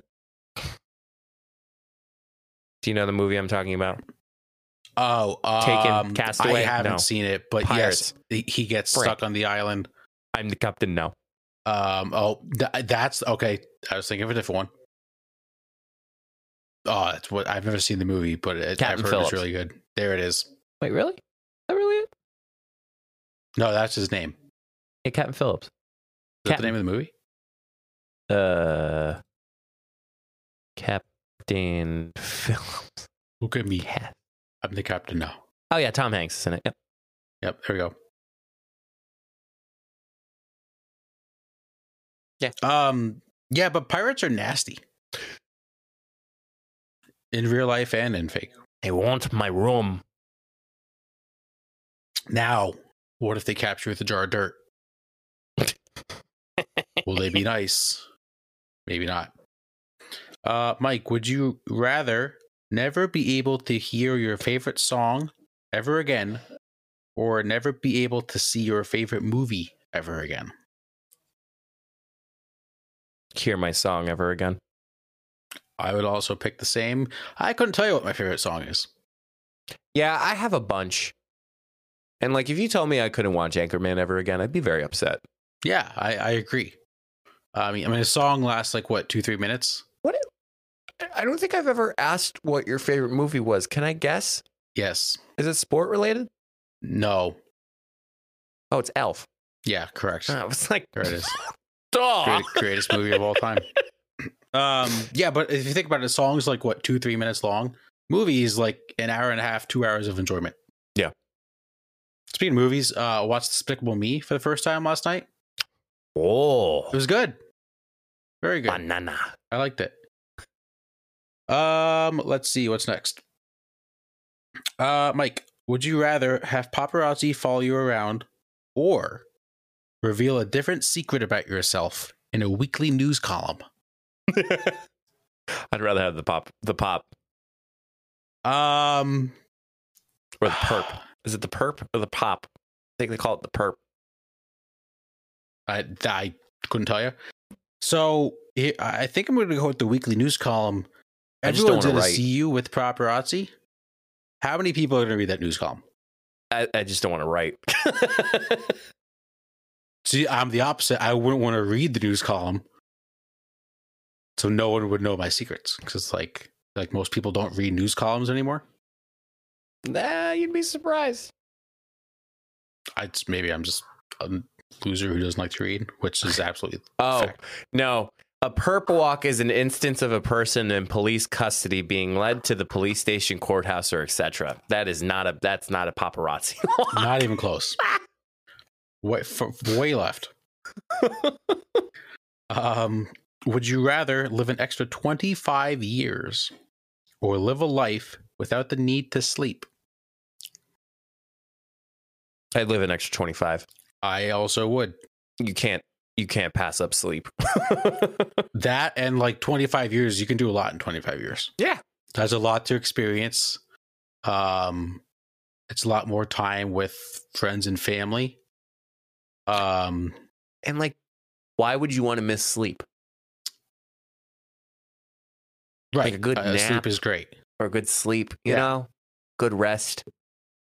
[SPEAKER 1] do you know the movie I'm talking about?
[SPEAKER 2] Oh,
[SPEAKER 1] Taken,
[SPEAKER 2] um,
[SPEAKER 1] Castaway?
[SPEAKER 2] I haven't
[SPEAKER 1] No.
[SPEAKER 2] seen it, but
[SPEAKER 1] Pirates.
[SPEAKER 2] yes, he- he gets
[SPEAKER 1] Frank.
[SPEAKER 2] stuck on the island.
[SPEAKER 1] I'm the captain now.
[SPEAKER 2] Um, oh, th- that's okay. I was thinking of a different one. Oh, that's what I've never seen the movie, but it, I've heard
[SPEAKER 1] Phillips.
[SPEAKER 2] it's really good. There it is.
[SPEAKER 1] Wait, really? Is that really it?
[SPEAKER 2] No, that's his name. Is
[SPEAKER 1] Yeah, Captain Phillips.
[SPEAKER 2] that
[SPEAKER 1] Captain.
[SPEAKER 2] the name of the movie?
[SPEAKER 1] Uh, Captain Phillips.
[SPEAKER 2] Look at me.
[SPEAKER 1] Cap-
[SPEAKER 2] I'm the captain now.
[SPEAKER 1] Oh yeah, Tom Hanks is in it. Yep.
[SPEAKER 2] Yep, there we go.
[SPEAKER 1] Yeah.
[SPEAKER 2] Um. Yeah, but pirates are nasty in real life and in fake.
[SPEAKER 1] They want my room.
[SPEAKER 2] Now, what if they capture a jar of dirt? Will they be nice? Maybe not. Uh, Mike, would you rather never be able to hear your favorite song ever again, or never be able to see your favorite movie ever again?
[SPEAKER 1] Hear my song ever again.
[SPEAKER 2] I would also pick the same. I couldn't tell you what my favorite song is.
[SPEAKER 1] Yeah, I have a bunch. And like, if you told me I couldn't watch Anchorman ever again, I'd be very upset.
[SPEAKER 2] Yeah, I, I agree. I mean, I mean, a song lasts like what two, three minutes.
[SPEAKER 1] What? I don't think I've ever asked what your favorite movie was. Can I guess?
[SPEAKER 2] Yes.
[SPEAKER 1] Is it sport related?
[SPEAKER 2] No.
[SPEAKER 1] Oh, it's Elf.
[SPEAKER 2] Yeah. Correct.
[SPEAKER 1] I was like,
[SPEAKER 2] There it is. Great, greatest movie of all time. Um, yeah, but if you think about it, a song's like what two, three minutes long. Movies like an hour and a half, two hours of enjoyment.
[SPEAKER 1] Yeah.
[SPEAKER 2] Speaking of movies, uh, I watched Despicable Me for the first time last night.
[SPEAKER 1] Oh,
[SPEAKER 2] It was good. Very good.
[SPEAKER 1] banana.
[SPEAKER 2] I liked it. Um, let's see what's next. Uh, Mike, would you rather have paparazzi follow you around or reveal a different secret about yourself in a weekly news column?
[SPEAKER 1] I'd rather have the pop, the pop,
[SPEAKER 2] Um,
[SPEAKER 1] or the perp. Is it the perp or the pop? I think they call it the perp.
[SPEAKER 2] I I couldn't tell you. So I think I'm going to go with the weekly news column.
[SPEAKER 1] I just don't
[SPEAKER 2] Everyone's going to see you with paparazzi. How many people are going to read that news column?
[SPEAKER 1] I, I just don't want to write.
[SPEAKER 2] See, I'm the opposite. I wouldn't want to read the news column, so no one would know my secrets. Because it's like like most people don't read news columns anymore.
[SPEAKER 1] nah, you'd be surprised.
[SPEAKER 2] I maybe I'm just a loser who doesn't like to read, which is absolutely
[SPEAKER 1] Oh
[SPEAKER 2] fact.
[SPEAKER 1] no. A perp walk is an instance of a person in police custody being led to the police station, courthouse, or etc. That is not a that's not a paparazzi.
[SPEAKER 2] not even close. way, way left. Um, would you rather live an extra 25 years or live a life without the need to sleep?
[SPEAKER 1] I'd live an extra twenty five.
[SPEAKER 2] I also would.
[SPEAKER 1] You can't you can't pass up sleep.
[SPEAKER 2] That and like 25 years, you can do a lot in 25 years.
[SPEAKER 1] yeah.
[SPEAKER 2] There's a lot to experience. Um, it's a lot more time with friends and family. Um,
[SPEAKER 1] And like, why would you want to miss sleep
[SPEAKER 2] right.
[SPEAKER 1] Like a good
[SPEAKER 2] uh,
[SPEAKER 1] nap.
[SPEAKER 2] sleep is great.
[SPEAKER 1] or good sleep? You
[SPEAKER 2] Yeah.
[SPEAKER 1] know, good rest.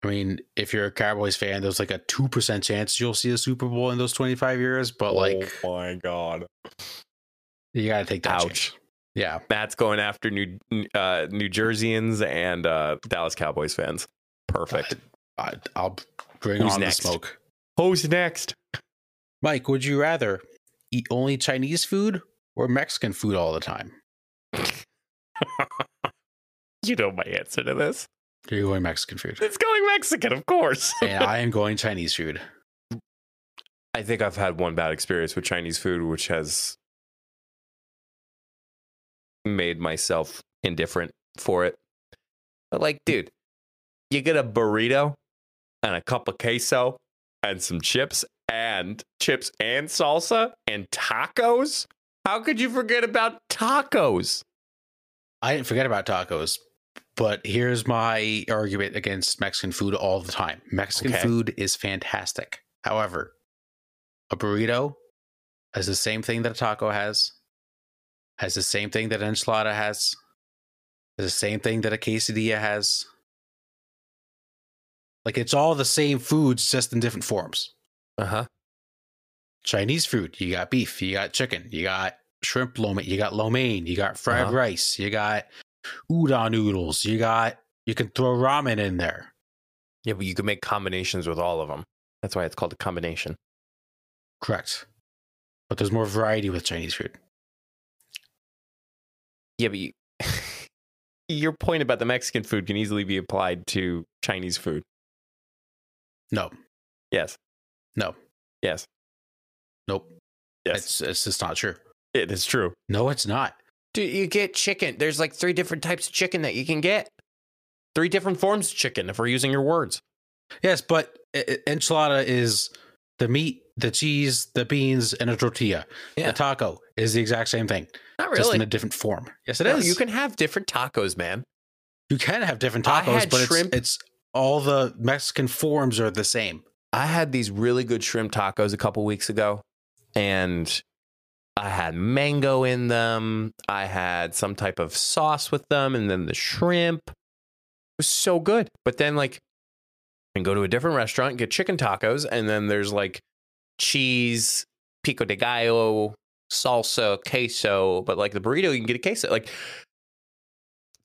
[SPEAKER 2] I mean, if you're a Cowboys fan, there's like a 2% chance you'll see a Super Bowl in those 25 years, but like,
[SPEAKER 1] my god.
[SPEAKER 2] you got to take that
[SPEAKER 1] Ouch.
[SPEAKER 2] chance. Yeah.
[SPEAKER 1] Matt's going after New uh, New Jerseyans and uh, Dallas Cowboys fans. Perfect.
[SPEAKER 2] I, I'll bring
[SPEAKER 1] Who's
[SPEAKER 2] on
[SPEAKER 1] next?
[SPEAKER 2] the smoke.
[SPEAKER 1] Who's next?
[SPEAKER 2] Mike, would you rather eat only Chinese food or Mexican food all the time?
[SPEAKER 1] You know my answer to this.
[SPEAKER 2] You're going Mexican food.
[SPEAKER 1] It's going Mexican, of course.
[SPEAKER 2] and I am going Chinese food.
[SPEAKER 1] I think I've had one bad experience with Chinese food, which has made myself indifferent for it. But like, dude, you get a burrito and a cup of queso and some chips and chips and salsa and tacos. How could you forget about tacos?
[SPEAKER 2] I didn't forget about tacos, but here's my argument against Mexican food all the time. Mexican
[SPEAKER 1] Okay.
[SPEAKER 2] food is fantastic. However, a burrito has the same thing that a taco has, has the same thing that an enchilada has, has the same thing that a quesadilla has. Like it's all the same foods, just in different forms.
[SPEAKER 1] Uh huh.
[SPEAKER 2] Chinese food, you got beef, you got chicken, you got shrimp lo mein, you got lo mein, you got fried
[SPEAKER 1] Uh-huh.
[SPEAKER 2] rice, you got udon noodles, you got you can throw ramen in there.
[SPEAKER 1] Yeah, but you can make combinations with all of them. That's why it's called a combination.
[SPEAKER 2] Correct. But there's more variety with Chinese food.
[SPEAKER 1] Yeah, but you, your point about the Mexican food can easily be applied to Chinese food.
[SPEAKER 2] No.
[SPEAKER 1] Yes.
[SPEAKER 2] No.
[SPEAKER 1] Yes.
[SPEAKER 2] Nope.
[SPEAKER 1] Yes.
[SPEAKER 2] It's it's just not true.
[SPEAKER 1] it is true.
[SPEAKER 2] No, it's not.
[SPEAKER 1] Dude, you get chicken. There's like three different types of chicken that you can get. Three different forms of chicken, if we're using your words.
[SPEAKER 2] Yes, but i- i- enchilada is the meat, the cheese, the beans, and a tortilla.
[SPEAKER 1] Yeah.
[SPEAKER 2] The taco is the exact same thing,
[SPEAKER 1] Not
[SPEAKER 2] just in a different form. Yes, it
[SPEAKER 1] No,
[SPEAKER 2] is.
[SPEAKER 1] You can have different tacos, man.
[SPEAKER 2] you can have different
[SPEAKER 1] I
[SPEAKER 2] tacos,
[SPEAKER 1] had
[SPEAKER 2] but
[SPEAKER 1] shrimp-
[SPEAKER 2] it's it's all the Mexican forms are the same.
[SPEAKER 1] I had these really good shrimp tacos a couple weeks ago, and I had mango in them. I had some type of sauce with them, and then the shrimp it was so good. But then, like, and go to a different restaurant, get chicken tacos, and then there's like cheese, pico de gallo, salsa, queso. But like the burrito, you can get a queso. Like,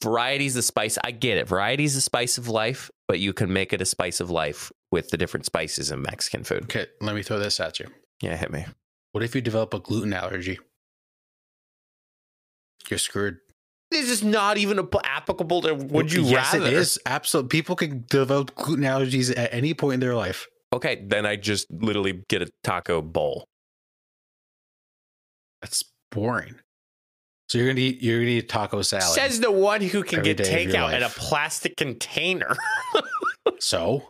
[SPEAKER 1] variety's the spice. I get it. Variety's the spice of life, but you can make it a spice of life with the different spices in Mexican food.
[SPEAKER 2] Okay, let me throw this at you.
[SPEAKER 1] Yeah, hit me.
[SPEAKER 2] What if you develop a gluten allergy? You're screwed.
[SPEAKER 1] This is not even app- applicable to would you
[SPEAKER 2] yes,
[SPEAKER 1] rather.
[SPEAKER 2] it is. Absolutely. People can develop gluten allergies at any point in their life.
[SPEAKER 1] Okay, then I just literally get a taco bowl.
[SPEAKER 2] That's boring. So you're gonna eat you're gonna eat taco salad.
[SPEAKER 1] Says the one who can get
[SPEAKER 2] day of
[SPEAKER 1] takeout in a plastic container.
[SPEAKER 2] so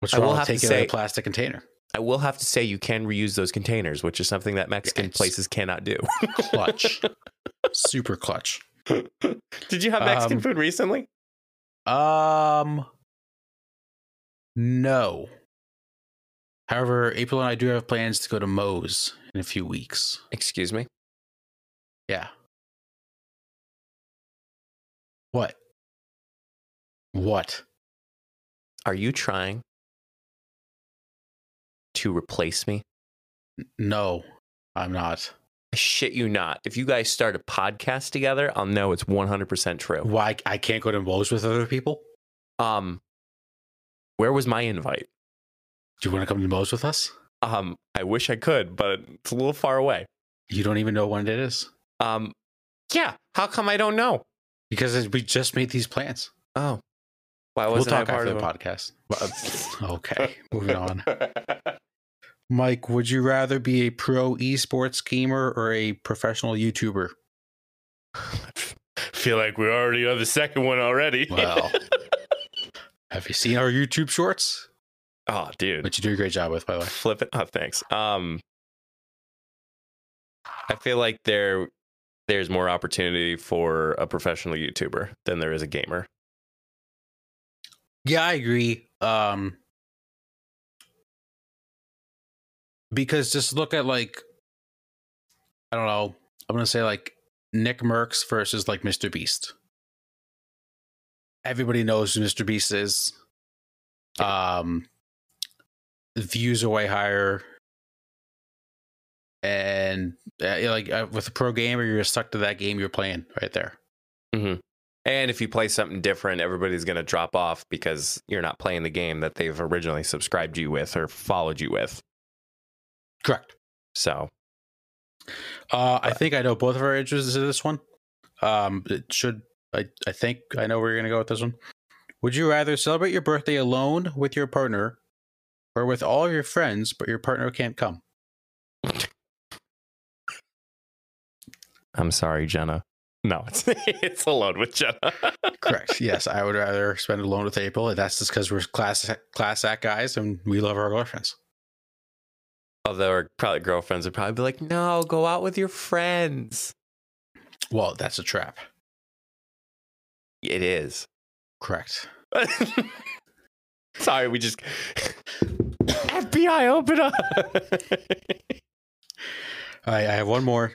[SPEAKER 2] what's
[SPEAKER 1] I will
[SPEAKER 2] wrong with taking it in
[SPEAKER 1] say-
[SPEAKER 2] a plastic container?
[SPEAKER 1] I will have to say you can reuse those containers, which is something that Mexican
[SPEAKER 2] Yes.
[SPEAKER 1] places cannot do.
[SPEAKER 2] Clutch. Super clutch.
[SPEAKER 1] Did you have Mexican
[SPEAKER 2] Um,
[SPEAKER 1] food recently?
[SPEAKER 2] Um no. However, April and I do have plans to go to Moe's in a few weeks.
[SPEAKER 1] Excuse me.
[SPEAKER 2] Yeah. What? What?
[SPEAKER 1] Are you trying to replace me?
[SPEAKER 2] No, I'm not.
[SPEAKER 1] I shit you not. If you guys start a podcast together, I'll know it's 100% true.
[SPEAKER 2] Why I can't go to Moe's with other people?
[SPEAKER 1] Um, where was my invite?
[SPEAKER 2] Do you want to come to Moe's with us?
[SPEAKER 1] Um, I wish I could, but it's a little far away.
[SPEAKER 2] You don't even know when it is
[SPEAKER 1] Um, yeah. How come I don't know?
[SPEAKER 2] because we just made these plans.
[SPEAKER 1] Oh, why
[SPEAKER 2] We'll
[SPEAKER 1] wasn't I
[SPEAKER 2] talk
[SPEAKER 1] part
[SPEAKER 2] after
[SPEAKER 1] of
[SPEAKER 2] the
[SPEAKER 1] it?
[SPEAKER 2] podcast. Okay, moving on. Mike, would you rather be a pro esports gamer or a professional YouTuber?
[SPEAKER 1] Feel like we're already on the second one already.
[SPEAKER 2] Well, have you seen our YouTube shorts?
[SPEAKER 1] oh, dude,
[SPEAKER 2] Which you do a great job with, by the way.
[SPEAKER 1] flip it. Oh, thanks. Um, I feel like there, there's more opportunity for a professional YouTuber than there is a gamer.
[SPEAKER 2] Yeah, I agree. Um, because just look at like, I don't know. I'm gonna say like Nick Mercs versus like Mr. Beast. Everybody knows who Mr. Beast is. Um, views are way higher, and uh, like uh, with a pro gamer, you're stuck to that game you're playing right there.
[SPEAKER 1] And if you play something different, everybody's going to drop off because you're not playing the game that they've originally subscribed you with or followed you with.
[SPEAKER 2] Correct.
[SPEAKER 1] So,
[SPEAKER 2] Uh, I think I know both of our answers to this one. Um, it should I? I think I know where you're gonna go with this one. Would you rather celebrate your birthday alone with your partner, or with all of your friends, but your partner can't come?
[SPEAKER 1] I'm sorry, Jenna. No, it's it's alone with Jenna.
[SPEAKER 2] Correct. yes, I would rather spend it alone with April. and That's just because we're class class act guys and we love our girlfriends.
[SPEAKER 1] Although our probably girlfriends would probably be like, "No, go out with your friends."
[SPEAKER 2] Well, that's a trap.
[SPEAKER 1] It is.
[SPEAKER 2] Correct.
[SPEAKER 1] sorry, we just FBI open up.
[SPEAKER 2] I, I have one more.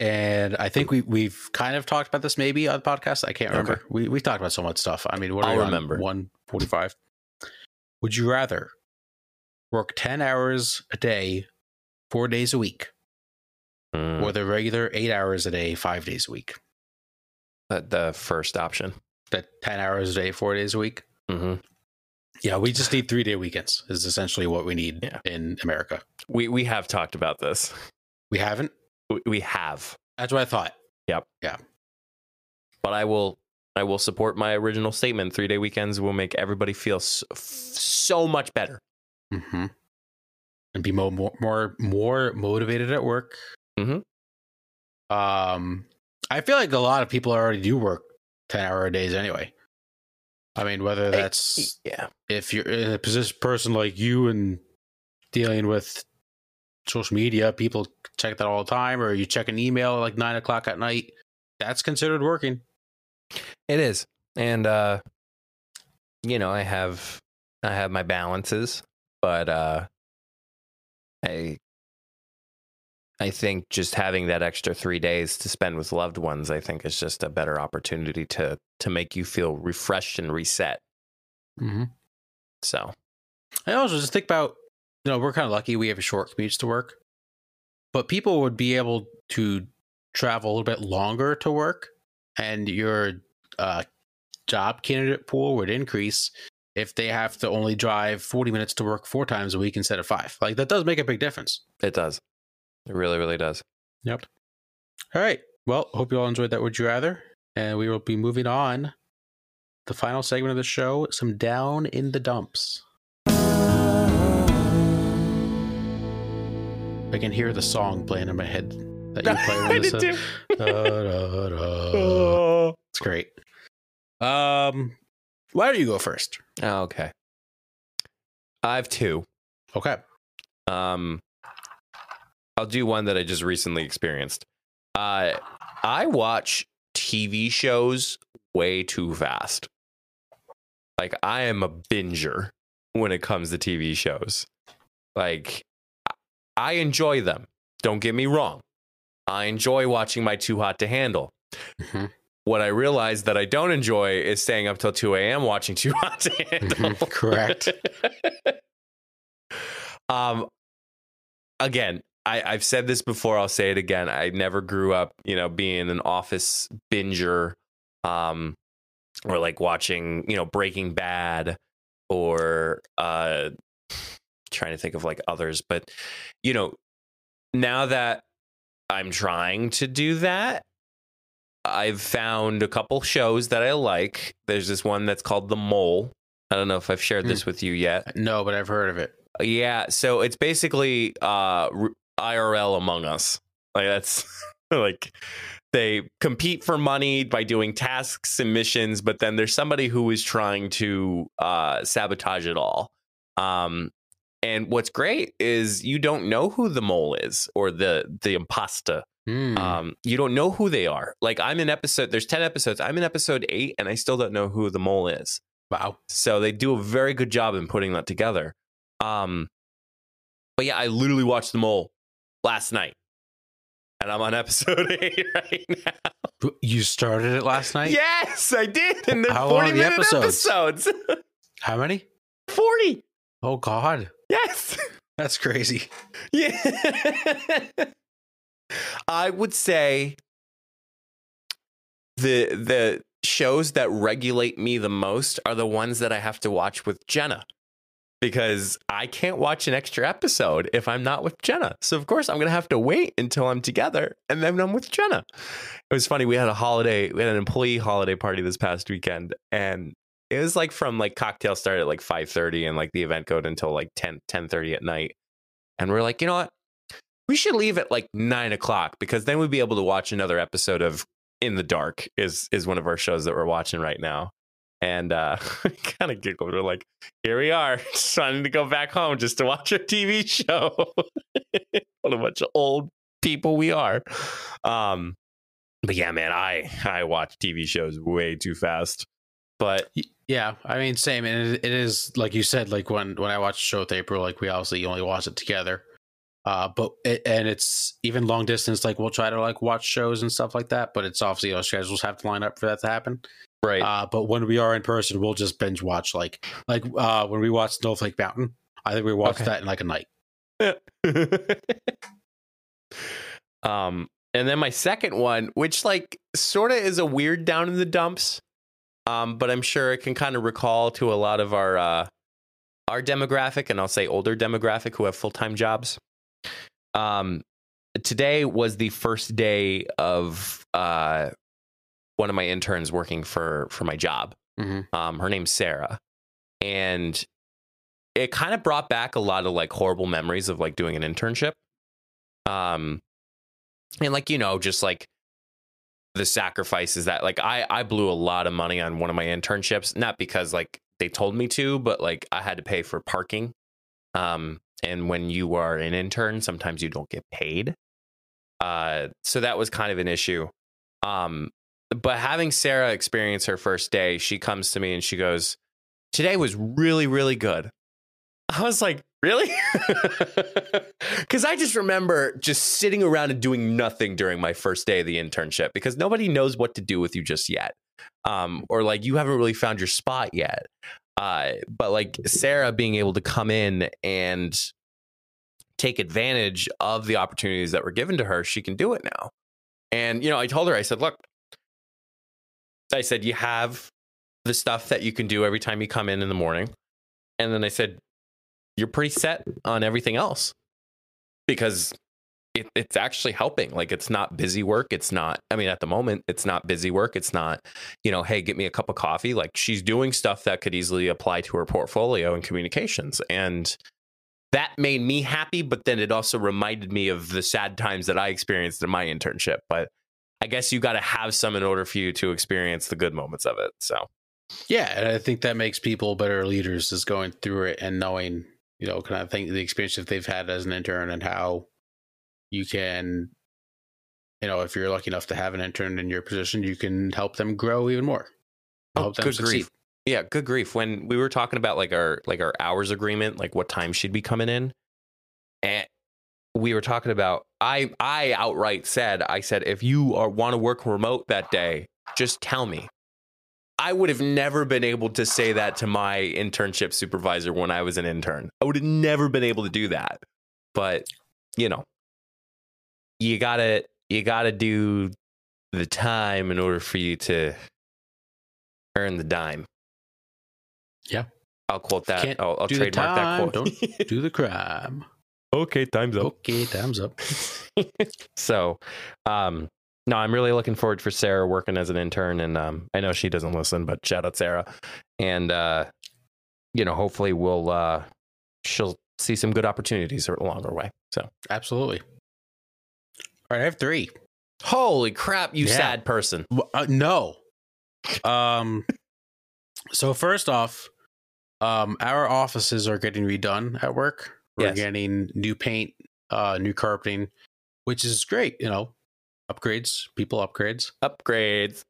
[SPEAKER 2] And I think we we've kind of talked about this maybe on the podcast. I can't remember.
[SPEAKER 1] Okay.
[SPEAKER 2] We we talked about so much stuff. I mean, what we
[SPEAKER 1] remember.
[SPEAKER 2] One forty five. Would you rather work ten hours a day, four days a week,
[SPEAKER 1] Mm,
[SPEAKER 2] or the regular eight hours a day, five days a week?
[SPEAKER 1] the, the first option.
[SPEAKER 2] that 10 hours a day, four days a week.
[SPEAKER 1] hmm
[SPEAKER 2] Yeah, we just need three day weekends, is essentially what we need
[SPEAKER 1] Yeah.
[SPEAKER 2] in America.
[SPEAKER 1] We we have talked about this.
[SPEAKER 2] We haven't.
[SPEAKER 1] We- We have,
[SPEAKER 2] That's what I thought. Yep. Yeah.
[SPEAKER 1] But I will I will support my original statement. Three day weekends will make everybody feel so, so much better.
[SPEAKER 2] Mm-hmm. And be mo- more, more, more motivated at work.
[SPEAKER 1] Mhm.
[SPEAKER 2] Um, I feel like a lot of people already do work 10 hour days anyway. I mean, whether that's
[SPEAKER 1] yeah.
[SPEAKER 2] if you're in a position person like you and dealing with social media, people check that all the time, or you check an email at like nine o'clock at night, that's considered working.
[SPEAKER 1] It is. And uh you know, I have I have my balances, but uh I I think just having that extra 3 days to spend with loved ones, I think is just a better opportunity to to make you feel refreshed and reset.
[SPEAKER 2] Mm-hmm.
[SPEAKER 1] So,
[SPEAKER 2] I also just think about, you know, we're kind of lucky we have a short commute to work, but people would be able to travel a little bit longer to work, and your uh, job candidate pool would increase if they have to only drive 40 minutes to work four times a week instead of five. Like, that does make a big difference.
[SPEAKER 1] it does. It really really does.
[SPEAKER 2] Yep. All right. Well, hope you all enjoyed that Would You Rather. And we will be moving on. The final segment of the show some down in the dumps. I can hear the song playing in my head that you play when this, uh, da, da, da. It's great. Um, why don't you go first?
[SPEAKER 1] Oh, okay. I have two.
[SPEAKER 2] Okay.
[SPEAKER 1] Um, I'll do one that I just recently experienced. Uh, I watch TV shows way too fast. Like I am a binger when it comes to TV shows. Like I enjoy them. Don't get me wrong. I enjoy watching my Too Hot to Handle.
[SPEAKER 2] Mhm.
[SPEAKER 1] What I realize that I don't enjoy is staying up till 2 a.m. watching Too Hot to Handle.
[SPEAKER 2] Mhm, correct.
[SPEAKER 1] um, again, I, I've said this before. I'll say it again. I never grew up, you know, being an office binger, um, or like watching, you know, Breaking Bad, or uh, trying to think of like others. But you know, now that I'm trying to do that, I've found a couple shows that I like. There's this one that's called The Mole. I don't know if I've shared this with you yet.
[SPEAKER 2] No, but I've heard of it.
[SPEAKER 1] Yeah, so it's basically uh IRL Among Us. Like that's like they compete for money by doing tasks and missions, but then there's somebody who is trying to uh sabotage it all. Um and what's great is you don't know who the mole is or the the imposter.
[SPEAKER 2] Hmm.
[SPEAKER 1] Um you don't know who they are. Like I'm in episode there's 10 episodes. I'm in episode 8 and I still don't know who the mole is.
[SPEAKER 2] wow.
[SPEAKER 1] So they do a very good job in putting that together. Um, but yeah, I literally watched the mole last night, and I'm on episode eight right now.
[SPEAKER 2] You started it last night?
[SPEAKER 1] Yes, I did. And they're
[SPEAKER 2] How are
[SPEAKER 1] 40
[SPEAKER 2] the
[SPEAKER 1] minute
[SPEAKER 2] episodes?
[SPEAKER 1] episodes.
[SPEAKER 2] How many?
[SPEAKER 1] 40.
[SPEAKER 2] Oh, God.
[SPEAKER 1] Yes.
[SPEAKER 2] That's crazy.
[SPEAKER 1] Yeah. I would say the the shows that regulate me the most are the ones that I have to watch with Jenna. Because I can't watch an extra episode if I'm not with Jenna. So of course I'm gonna have to wait until I'm together and then I'm with Jenna. It was funny, we had a holiday, we had an employee holiday party this past weekend, and it was like from like cocktail started at like 5:30 and like the event goed until like 10 10:30 at night. And we're like, you know what? We should leave at like nine o'clock because then we'd be able to watch another episode of In the Dark is is one of our shows that we're watching right now. And uh kind of giggled. We're like, here we are, wanting to go back home just to watch our TV show. what a bunch of old people we are. Um but yeah, man, I I watch TV shows way too fast. But
[SPEAKER 2] Yeah, I mean, same. And it, it is like you said, like when when I watched the show with April, like we obviously only watch it together. Uh, but it, and it's even long distance. Like we'll try to like watch shows and stuff like that. But it's obviously our schedules have to line up for that to happen.
[SPEAKER 1] right.
[SPEAKER 2] Uh, but when we are in person, we'll just binge watch. Like like uh, when we watched Snowflake Mountain, I think we watched
[SPEAKER 1] Okay.
[SPEAKER 2] that in like a night.
[SPEAKER 1] um, and then my second one, which like sort of is a weird down in the dumps. um, but I'm sure it can kind of recall to a lot of our uh, our demographic, and I'll say older demographic who have full time jobs. Um, today was the first day of uh, one of my interns working for for my job.
[SPEAKER 2] Mhm.
[SPEAKER 1] Um, her name's Sarah, and it kind of brought back a lot of like horrible memories of like doing an internship. Um, and like you know, just like the sacrifices that like I I blew a lot of money on one of my internships, not because like they told me to, but like I had to pay for parking. Um, and when you are an intern, sometimes you don't get paid. Uh, so that was kind of an issue. Um, but having Sarah experience her first day, she comes to me and she goes, Today was really, really good. I was like, Really? Because I just remember just sitting around and doing nothing during my first day of the internship because nobody knows what to do with you just yet. Um, or like you haven't really found your spot yet. Uh, but like Sarah being able to come in and take advantage of the opportunities that were given to her, she can do it now. And, you know, I told her, I said, look, I said, you have the stuff that you can do every time you come in in the morning. And then I said, you're pretty set on everything else because it, it's actually helping. Like it's not busy work. It's not, I mean, at the moment, it's not busy work. It's not, you know, hey, get me a cup of coffee. Like she's doing stuff that could easily apply to her portfolio and communications. And that made me happy, but then it also reminded me of the sad times that I experienced in my internship. But I guess you got to have some in order for you to experience the good moments of it. So,
[SPEAKER 2] Yeah, and I think that makes people better leaders is going through it and knowing, you know, kind of think the experience that they've had as an intern and how you can, you know, if you're lucky enough to have an intern in your position, you can help them grow even more.
[SPEAKER 1] Oh,
[SPEAKER 2] help them
[SPEAKER 1] good
[SPEAKER 2] succeed.
[SPEAKER 1] grief. Yeah, good grief. When we were talking about like our like our hours agreement, like what time she'd be coming in, and we were talking about I I outright said I said if you are want to work remote that day, just tell me. I would have never been able to say that to my internship supervisor when I was an intern. I would have never been able to do that. But, you know, you got to you got to do the time in order for you to earn the dime.
[SPEAKER 2] Yeah.
[SPEAKER 1] I'll quote that.
[SPEAKER 2] Can't
[SPEAKER 1] I'll, I'll trademark that quote.
[SPEAKER 2] Don't do the crime.
[SPEAKER 1] okay, time's up.
[SPEAKER 2] Okay, time's up.
[SPEAKER 1] so, um, no, I'm really looking forward for Sarah working as an intern, and um, I know she doesn't listen, but shout out Sarah, and uh, you know, hopefully we'll uh, she'll see some good opportunities along her way. So,
[SPEAKER 2] Absolutely. All right, I have three.
[SPEAKER 1] holy crap, you
[SPEAKER 2] Yeah.
[SPEAKER 1] sad person!
[SPEAKER 2] Uh, no. Um. So first off, um, our offices are getting redone at work. We're
[SPEAKER 1] Yes.
[SPEAKER 2] getting new paint, uh, new carpeting, which is great. You know, upgrades, people upgrades.
[SPEAKER 1] Upgrades.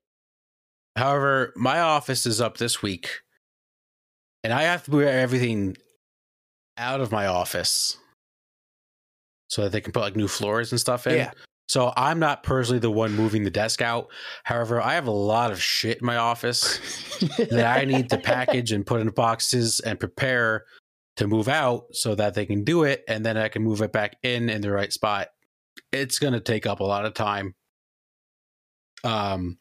[SPEAKER 2] However, my office is up this week, and I have to move everything out of my office so that they can put like new floors and stuff in.
[SPEAKER 1] Yeah.
[SPEAKER 2] So I'm not personally the one moving the desk out. However, I have a lot of shit in my office that I need to package and put in boxes and prepare to move out so that they can do it and then I can move it back in in the right spot. It's going to take up a lot of time. Um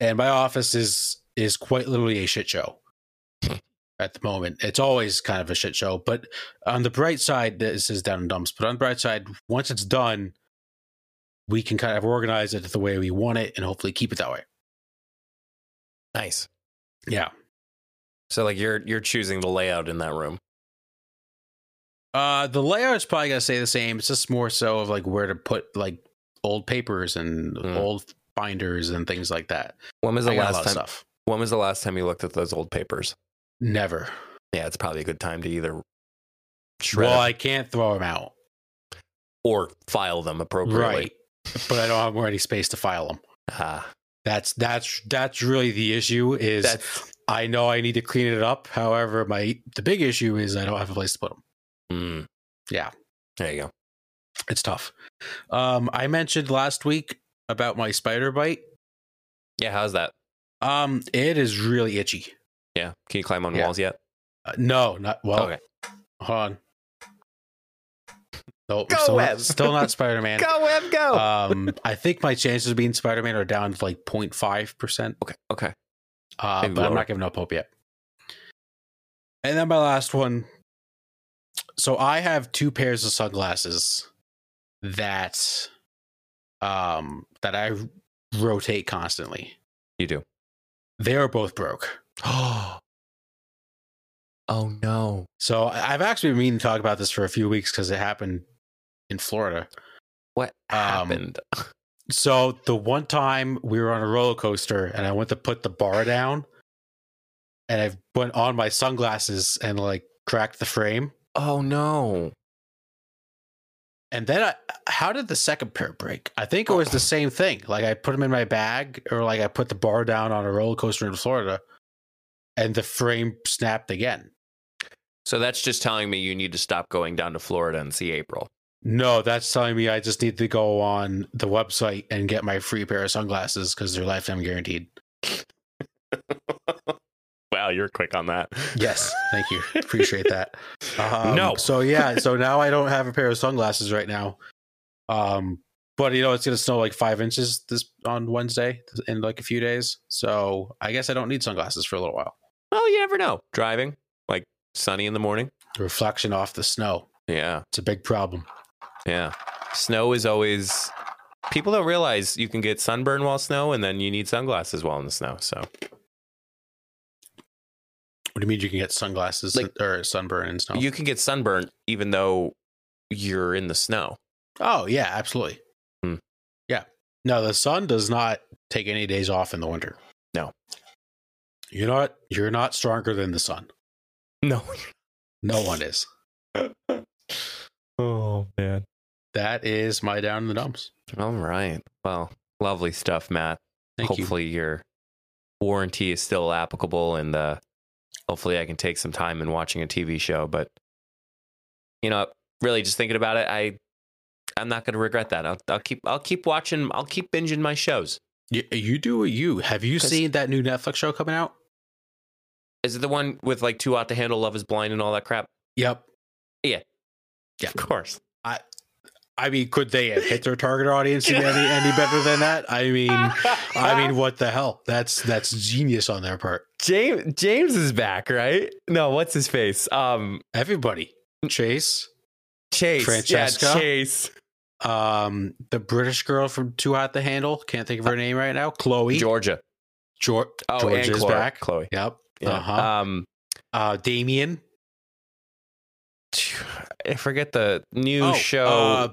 [SPEAKER 2] and my office is is quite literally a shit show at the moment. It's always kind of a shit show, but on the bright side this is down in dumps, but on the bright side once it's done we can kind of organize it the way we want it and hopefully keep it that way.
[SPEAKER 1] nice.
[SPEAKER 2] Yeah.
[SPEAKER 1] So, like you're you're choosing the layout in that room.
[SPEAKER 2] Uh, the layout's probably gonna stay the same. It's just more so of like where to put like old papers and
[SPEAKER 1] Mm.
[SPEAKER 2] old binders and things like that.
[SPEAKER 1] When was the
[SPEAKER 2] I got a lot
[SPEAKER 1] last time?
[SPEAKER 2] stuff.
[SPEAKER 1] When was the last time you looked at those old papers?
[SPEAKER 2] Never.
[SPEAKER 1] Yeah, it's probably a good time to either shred
[SPEAKER 2] Well, I can't throw them out.
[SPEAKER 1] or file them appropriately.
[SPEAKER 2] Right. But I don't have more any space to file them.
[SPEAKER 1] Ah,
[SPEAKER 2] That's that's that's really the issue. Is
[SPEAKER 1] that's
[SPEAKER 2] I know I need to clean it up. However, my the big issue is I don't have a place to put them.
[SPEAKER 1] mm,
[SPEAKER 2] Yeah.
[SPEAKER 1] there you go.
[SPEAKER 2] It's tough. Um, I mentioned last week about my spider bite.
[SPEAKER 1] Yeah, how's that?
[SPEAKER 2] Um, it is really itchy.
[SPEAKER 1] Yeah, can you climb on
[SPEAKER 2] Yeah.
[SPEAKER 1] walls yet?
[SPEAKER 2] Uh, no, not well.
[SPEAKER 1] okay,
[SPEAKER 2] Hold on. Nope,
[SPEAKER 1] Go
[SPEAKER 2] still,
[SPEAKER 1] Web.
[SPEAKER 2] not, still not Spider Man.
[SPEAKER 1] go Web, go.
[SPEAKER 2] um, I think my chances of being Spider Man are down to like 0.5 percent.
[SPEAKER 1] okay, okay.
[SPEAKER 2] Uh,
[SPEAKER 1] Maybe
[SPEAKER 2] but I'm not giving up hope yet. And then my last one. So I have two pairs of sunglasses that um that I rotate constantly.
[SPEAKER 1] You do.
[SPEAKER 2] They are both broke.
[SPEAKER 1] Oh. Oh no.
[SPEAKER 2] So I- I've actually been meaning to talk about this for a few weeks because it happened in Florida.
[SPEAKER 1] What
[SPEAKER 2] Um,
[SPEAKER 1] happened?
[SPEAKER 2] So the one time we were on a roller coaster and I went to put the bar down and I went on my sunglasses and like cracked the frame.
[SPEAKER 1] oh no.
[SPEAKER 2] And then I, how did the second pair break? I think it was the same thing. Like I put them in my bag or like I put the bar down on a roller coaster in Florida and the frame snapped again.
[SPEAKER 1] So that's just telling me you need to stop going down to Florida and see April.
[SPEAKER 2] No, that's telling me I just need to go on the website and get my free pair of sunglasses because they're lifetime guaranteed.
[SPEAKER 1] Wow, you're quick on that.
[SPEAKER 2] Yes, thank you. Appreciate that. Um,
[SPEAKER 1] No.
[SPEAKER 2] So yeah, so now I don't have a pair of sunglasses right now. Um, but you know it's gonna snow like five inches this on Wednesday in like a few days. So I guess I don't need sunglasses for a little while.
[SPEAKER 1] Well, you never know. Driving, like sunny in the morning.
[SPEAKER 2] The reflection off the snow.
[SPEAKER 1] Yeah.
[SPEAKER 2] It's a big problem.
[SPEAKER 1] Yeah. Snow is always people don't realize you can get sunburn while snow and then you need sunglasses while in the snow. So
[SPEAKER 2] What do you mean you can get sunglasses
[SPEAKER 1] Like-
[SPEAKER 2] or sunburn and snow?
[SPEAKER 1] you can get sunburn even though you're in the snow.
[SPEAKER 2] oh yeah, absolutely.
[SPEAKER 1] Hmm.
[SPEAKER 2] Yeah. No, the sun does not take any days off in the winter.
[SPEAKER 1] No.
[SPEAKER 2] You're not you're not stronger than the sun.
[SPEAKER 1] No.
[SPEAKER 2] No one is.
[SPEAKER 1] Oh man.
[SPEAKER 2] That is my down in the dumps.
[SPEAKER 1] All right. Well, lovely stuff, Matt.
[SPEAKER 2] Thank you.
[SPEAKER 1] hopefully your warranty is still applicable and uh hopefully I can take some time in watching a TV show. But you know, really just thinking about it, I I'm not gonna regret that. I'll, I'll keep I'll keep watching I'll keep binging my shows.
[SPEAKER 2] You, you do what you. Have you seen that new Netflix show coming out?
[SPEAKER 1] Is it the one with like Too Hot to Handle, love is blind and all that crap?
[SPEAKER 2] Yep. Yeah. Yeah.
[SPEAKER 1] Of course.
[SPEAKER 2] I mean, could they have hit their target audience any, any better than that? I mean, I mean, what the hell? That's that's genius on their part.
[SPEAKER 1] James James is back, right? No, what's his face? Um
[SPEAKER 2] Everybody, Chase,
[SPEAKER 1] Chase.
[SPEAKER 2] Francesca?
[SPEAKER 1] Yeah, Chase.
[SPEAKER 2] um, the British girl from Too Hot to Handle, can't think of her name right now. Chloe,
[SPEAKER 1] Georgia.
[SPEAKER 2] George,
[SPEAKER 1] Oh,
[SPEAKER 2] George is
[SPEAKER 1] Chloe.
[SPEAKER 2] back.
[SPEAKER 1] Chloe.
[SPEAKER 2] Yep.
[SPEAKER 1] Yeah.
[SPEAKER 2] Uh-huh.
[SPEAKER 1] Um
[SPEAKER 2] Uh, Damian.
[SPEAKER 1] I forget the new
[SPEAKER 2] Oh,
[SPEAKER 1] show.
[SPEAKER 2] Uh,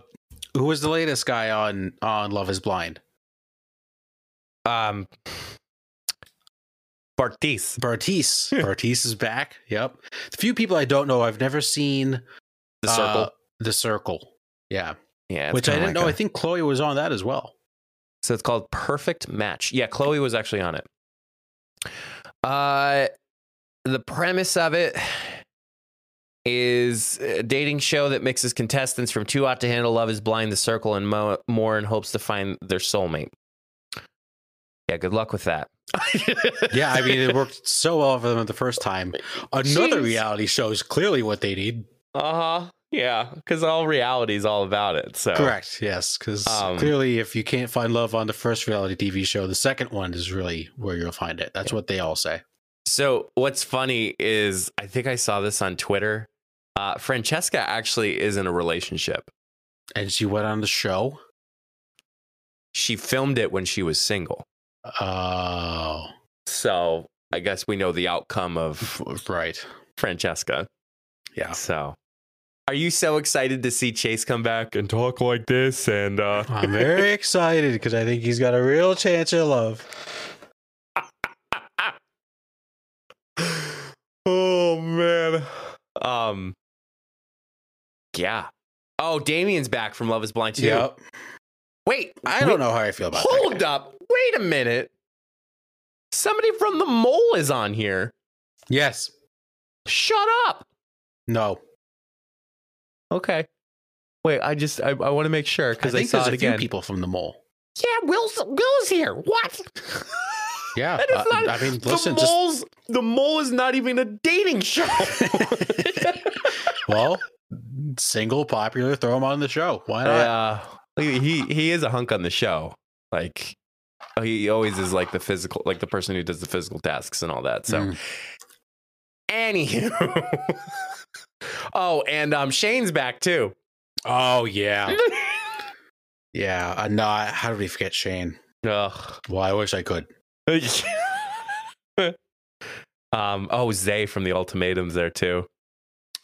[SPEAKER 2] who was the latest guy on on Love Is Blind?
[SPEAKER 1] um Bartise.
[SPEAKER 2] Bartise. Bartise is back. Yep. The few people I don't know, I've never seen
[SPEAKER 1] The circle.
[SPEAKER 2] uh, the Circle. Yeah.
[SPEAKER 1] yeah.
[SPEAKER 2] Which I didn't
[SPEAKER 1] like
[SPEAKER 2] know.
[SPEAKER 1] a-
[SPEAKER 2] I think Chloe was on that as well.
[SPEAKER 1] so it's called Perfect Match. Yeah, Chloe was actually on it. Uh the premise of it is a dating show that mixes contestants from Too Hot to Handle, Love is Blind, The Circle, and mo- more in hopes to find their soulmate. Yeah, good luck with that.
[SPEAKER 2] Yeah, I mean, it worked so well for them the first time. Another
[SPEAKER 1] Jeez.
[SPEAKER 2] reality show is clearly what they need.
[SPEAKER 1] Uh huh. Yeah, because all reality is all about it. So
[SPEAKER 2] Correct. Yes, because
[SPEAKER 1] Um,
[SPEAKER 2] clearly, if you can't find love on the first reality TV show, the second one is really where you'll find it. That's what they all say.
[SPEAKER 1] So what's funny is I think I saw this on Twitter. Uh, Francesca actually is in a relationship.
[SPEAKER 2] And she went on the show.
[SPEAKER 1] She filmed it when she was single.
[SPEAKER 2] Oh,
[SPEAKER 1] So I guess we know the outcome of
[SPEAKER 2] right.
[SPEAKER 1] Francesca.
[SPEAKER 2] Yeah.
[SPEAKER 1] So are you so excited to see Chase come back and talk like this? And uh,
[SPEAKER 2] I'm very excited because I think he's got a real chance of love.
[SPEAKER 1] oh man. Um. Yeah. Oh, Damian's back from Love Is Blind too.
[SPEAKER 2] Yep.
[SPEAKER 1] Wait,
[SPEAKER 2] I
[SPEAKER 1] wait-
[SPEAKER 2] don't know how I feel about that.
[SPEAKER 1] Hold up. Wait a minute. Somebody from the mole is on here.
[SPEAKER 2] Yes.
[SPEAKER 1] Shut up.
[SPEAKER 2] No.
[SPEAKER 1] Okay. Wait, I just I, I want to make sure because I,
[SPEAKER 2] think
[SPEAKER 1] saw
[SPEAKER 2] there's
[SPEAKER 1] it
[SPEAKER 2] a few
[SPEAKER 1] again.
[SPEAKER 2] people from the mole.
[SPEAKER 1] Yeah, Will's Will's here. What?
[SPEAKER 2] Yeah. Uh,
[SPEAKER 1] not-
[SPEAKER 2] I mean,
[SPEAKER 1] the
[SPEAKER 2] listen, just
[SPEAKER 1] mole's the mole is not even a dating show.
[SPEAKER 2] well, single, popular, throw him on the show. Why not?
[SPEAKER 1] yeah, he he he is a hunk on the show. Like he always is like the physical, like the person who does the physical tasks and all that. So,
[SPEAKER 2] Mm.
[SPEAKER 1] anywho, oh, and um, Shane's back too.
[SPEAKER 2] Oh yeah, yeah. Uh, no, how did we forget Shane?
[SPEAKER 1] Ugh.
[SPEAKER 2] Well, I wish I could.
[SPEAKER 1] um. Oh, Zay from the Ultimatums there too.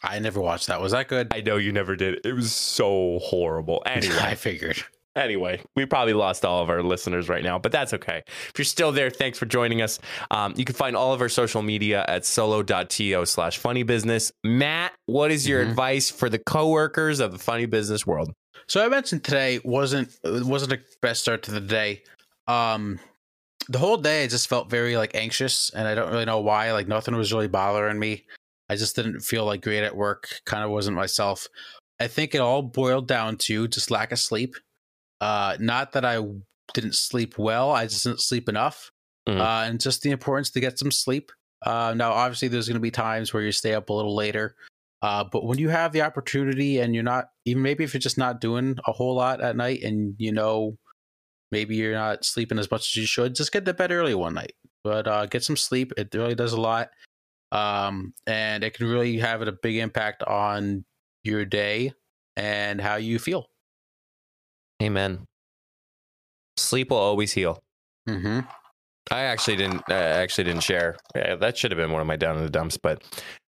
[SPEAKER 2] I never watched that. Was that good?
[SPEAKER 1] I know you never did. It was so horrible. Anyway, I
[SPEAKER 2] figured.
[SPEAKER 1] anyway, we probably lost all of our listeners right now, but that's okay. If you're still there, thanks for joining us. Um, you can find all of our social media at solo.to slash funny business. Matt, what is your
[SPEAKER 2] Mhm.
[SPEAKER 1] advice for the coworkers of the funny business world?
[SPEAKER 2] So I mentioned today wasn't wasn't a best start to the day. Um, the whole day I just felt very like anxious, and I don't really know why. Like nothing was really bothering me. I just didn't feel like great at work. Kind of wasn't myself. I think it all boiled down to just lack of sleep. Uh, not that I didn't sleep well. I just didn't sleep enough.
[SPEAKER 1] Mhm.
[SPEAKER 2] Uh, and just the importance to get some sleep. Uh, now, obviously, there's going to be times where you stay up a little later. Uh, but when you have the opportunity and you're not, even maybe if you're just not doing a whole lot at night and you know, maybe you're not sleeping as much as you should, just get to bed early one night. But uh, get some sleep. It really does a lot. Um, and it can really have a big impact on your day and how you feel.
[SPEAKER 1] Amen. Sleep will always heal.
[SPEAKER 2] Mm-hmm.
[SPEAKER 1] I actually didn't. I actually didn't share. Yeah, that should have been one of my down in the dumps, but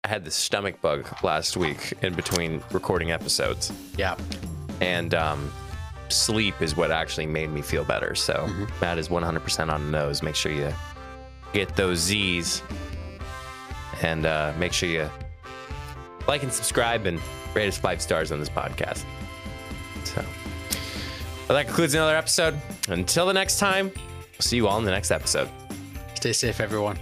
[SPEAKER 1] I had the stomach bug last week in between recording episodes,
[SPEAKER 2] Yeah.
[SPEAKER 1] and um, sleep is what actually made me feel better. So
[SPEAKER 2] Mhm.
[SPEAKER 1] Matt is 100% on the nose. Make sure you get those Z's, and uh, make sure you like and subscribe and rate us five stars on this podcast. So, well, that concludes another episode. Until the next time, we'll see you all in the next episode.
[SPEAKER 2] Stay safe, everyone.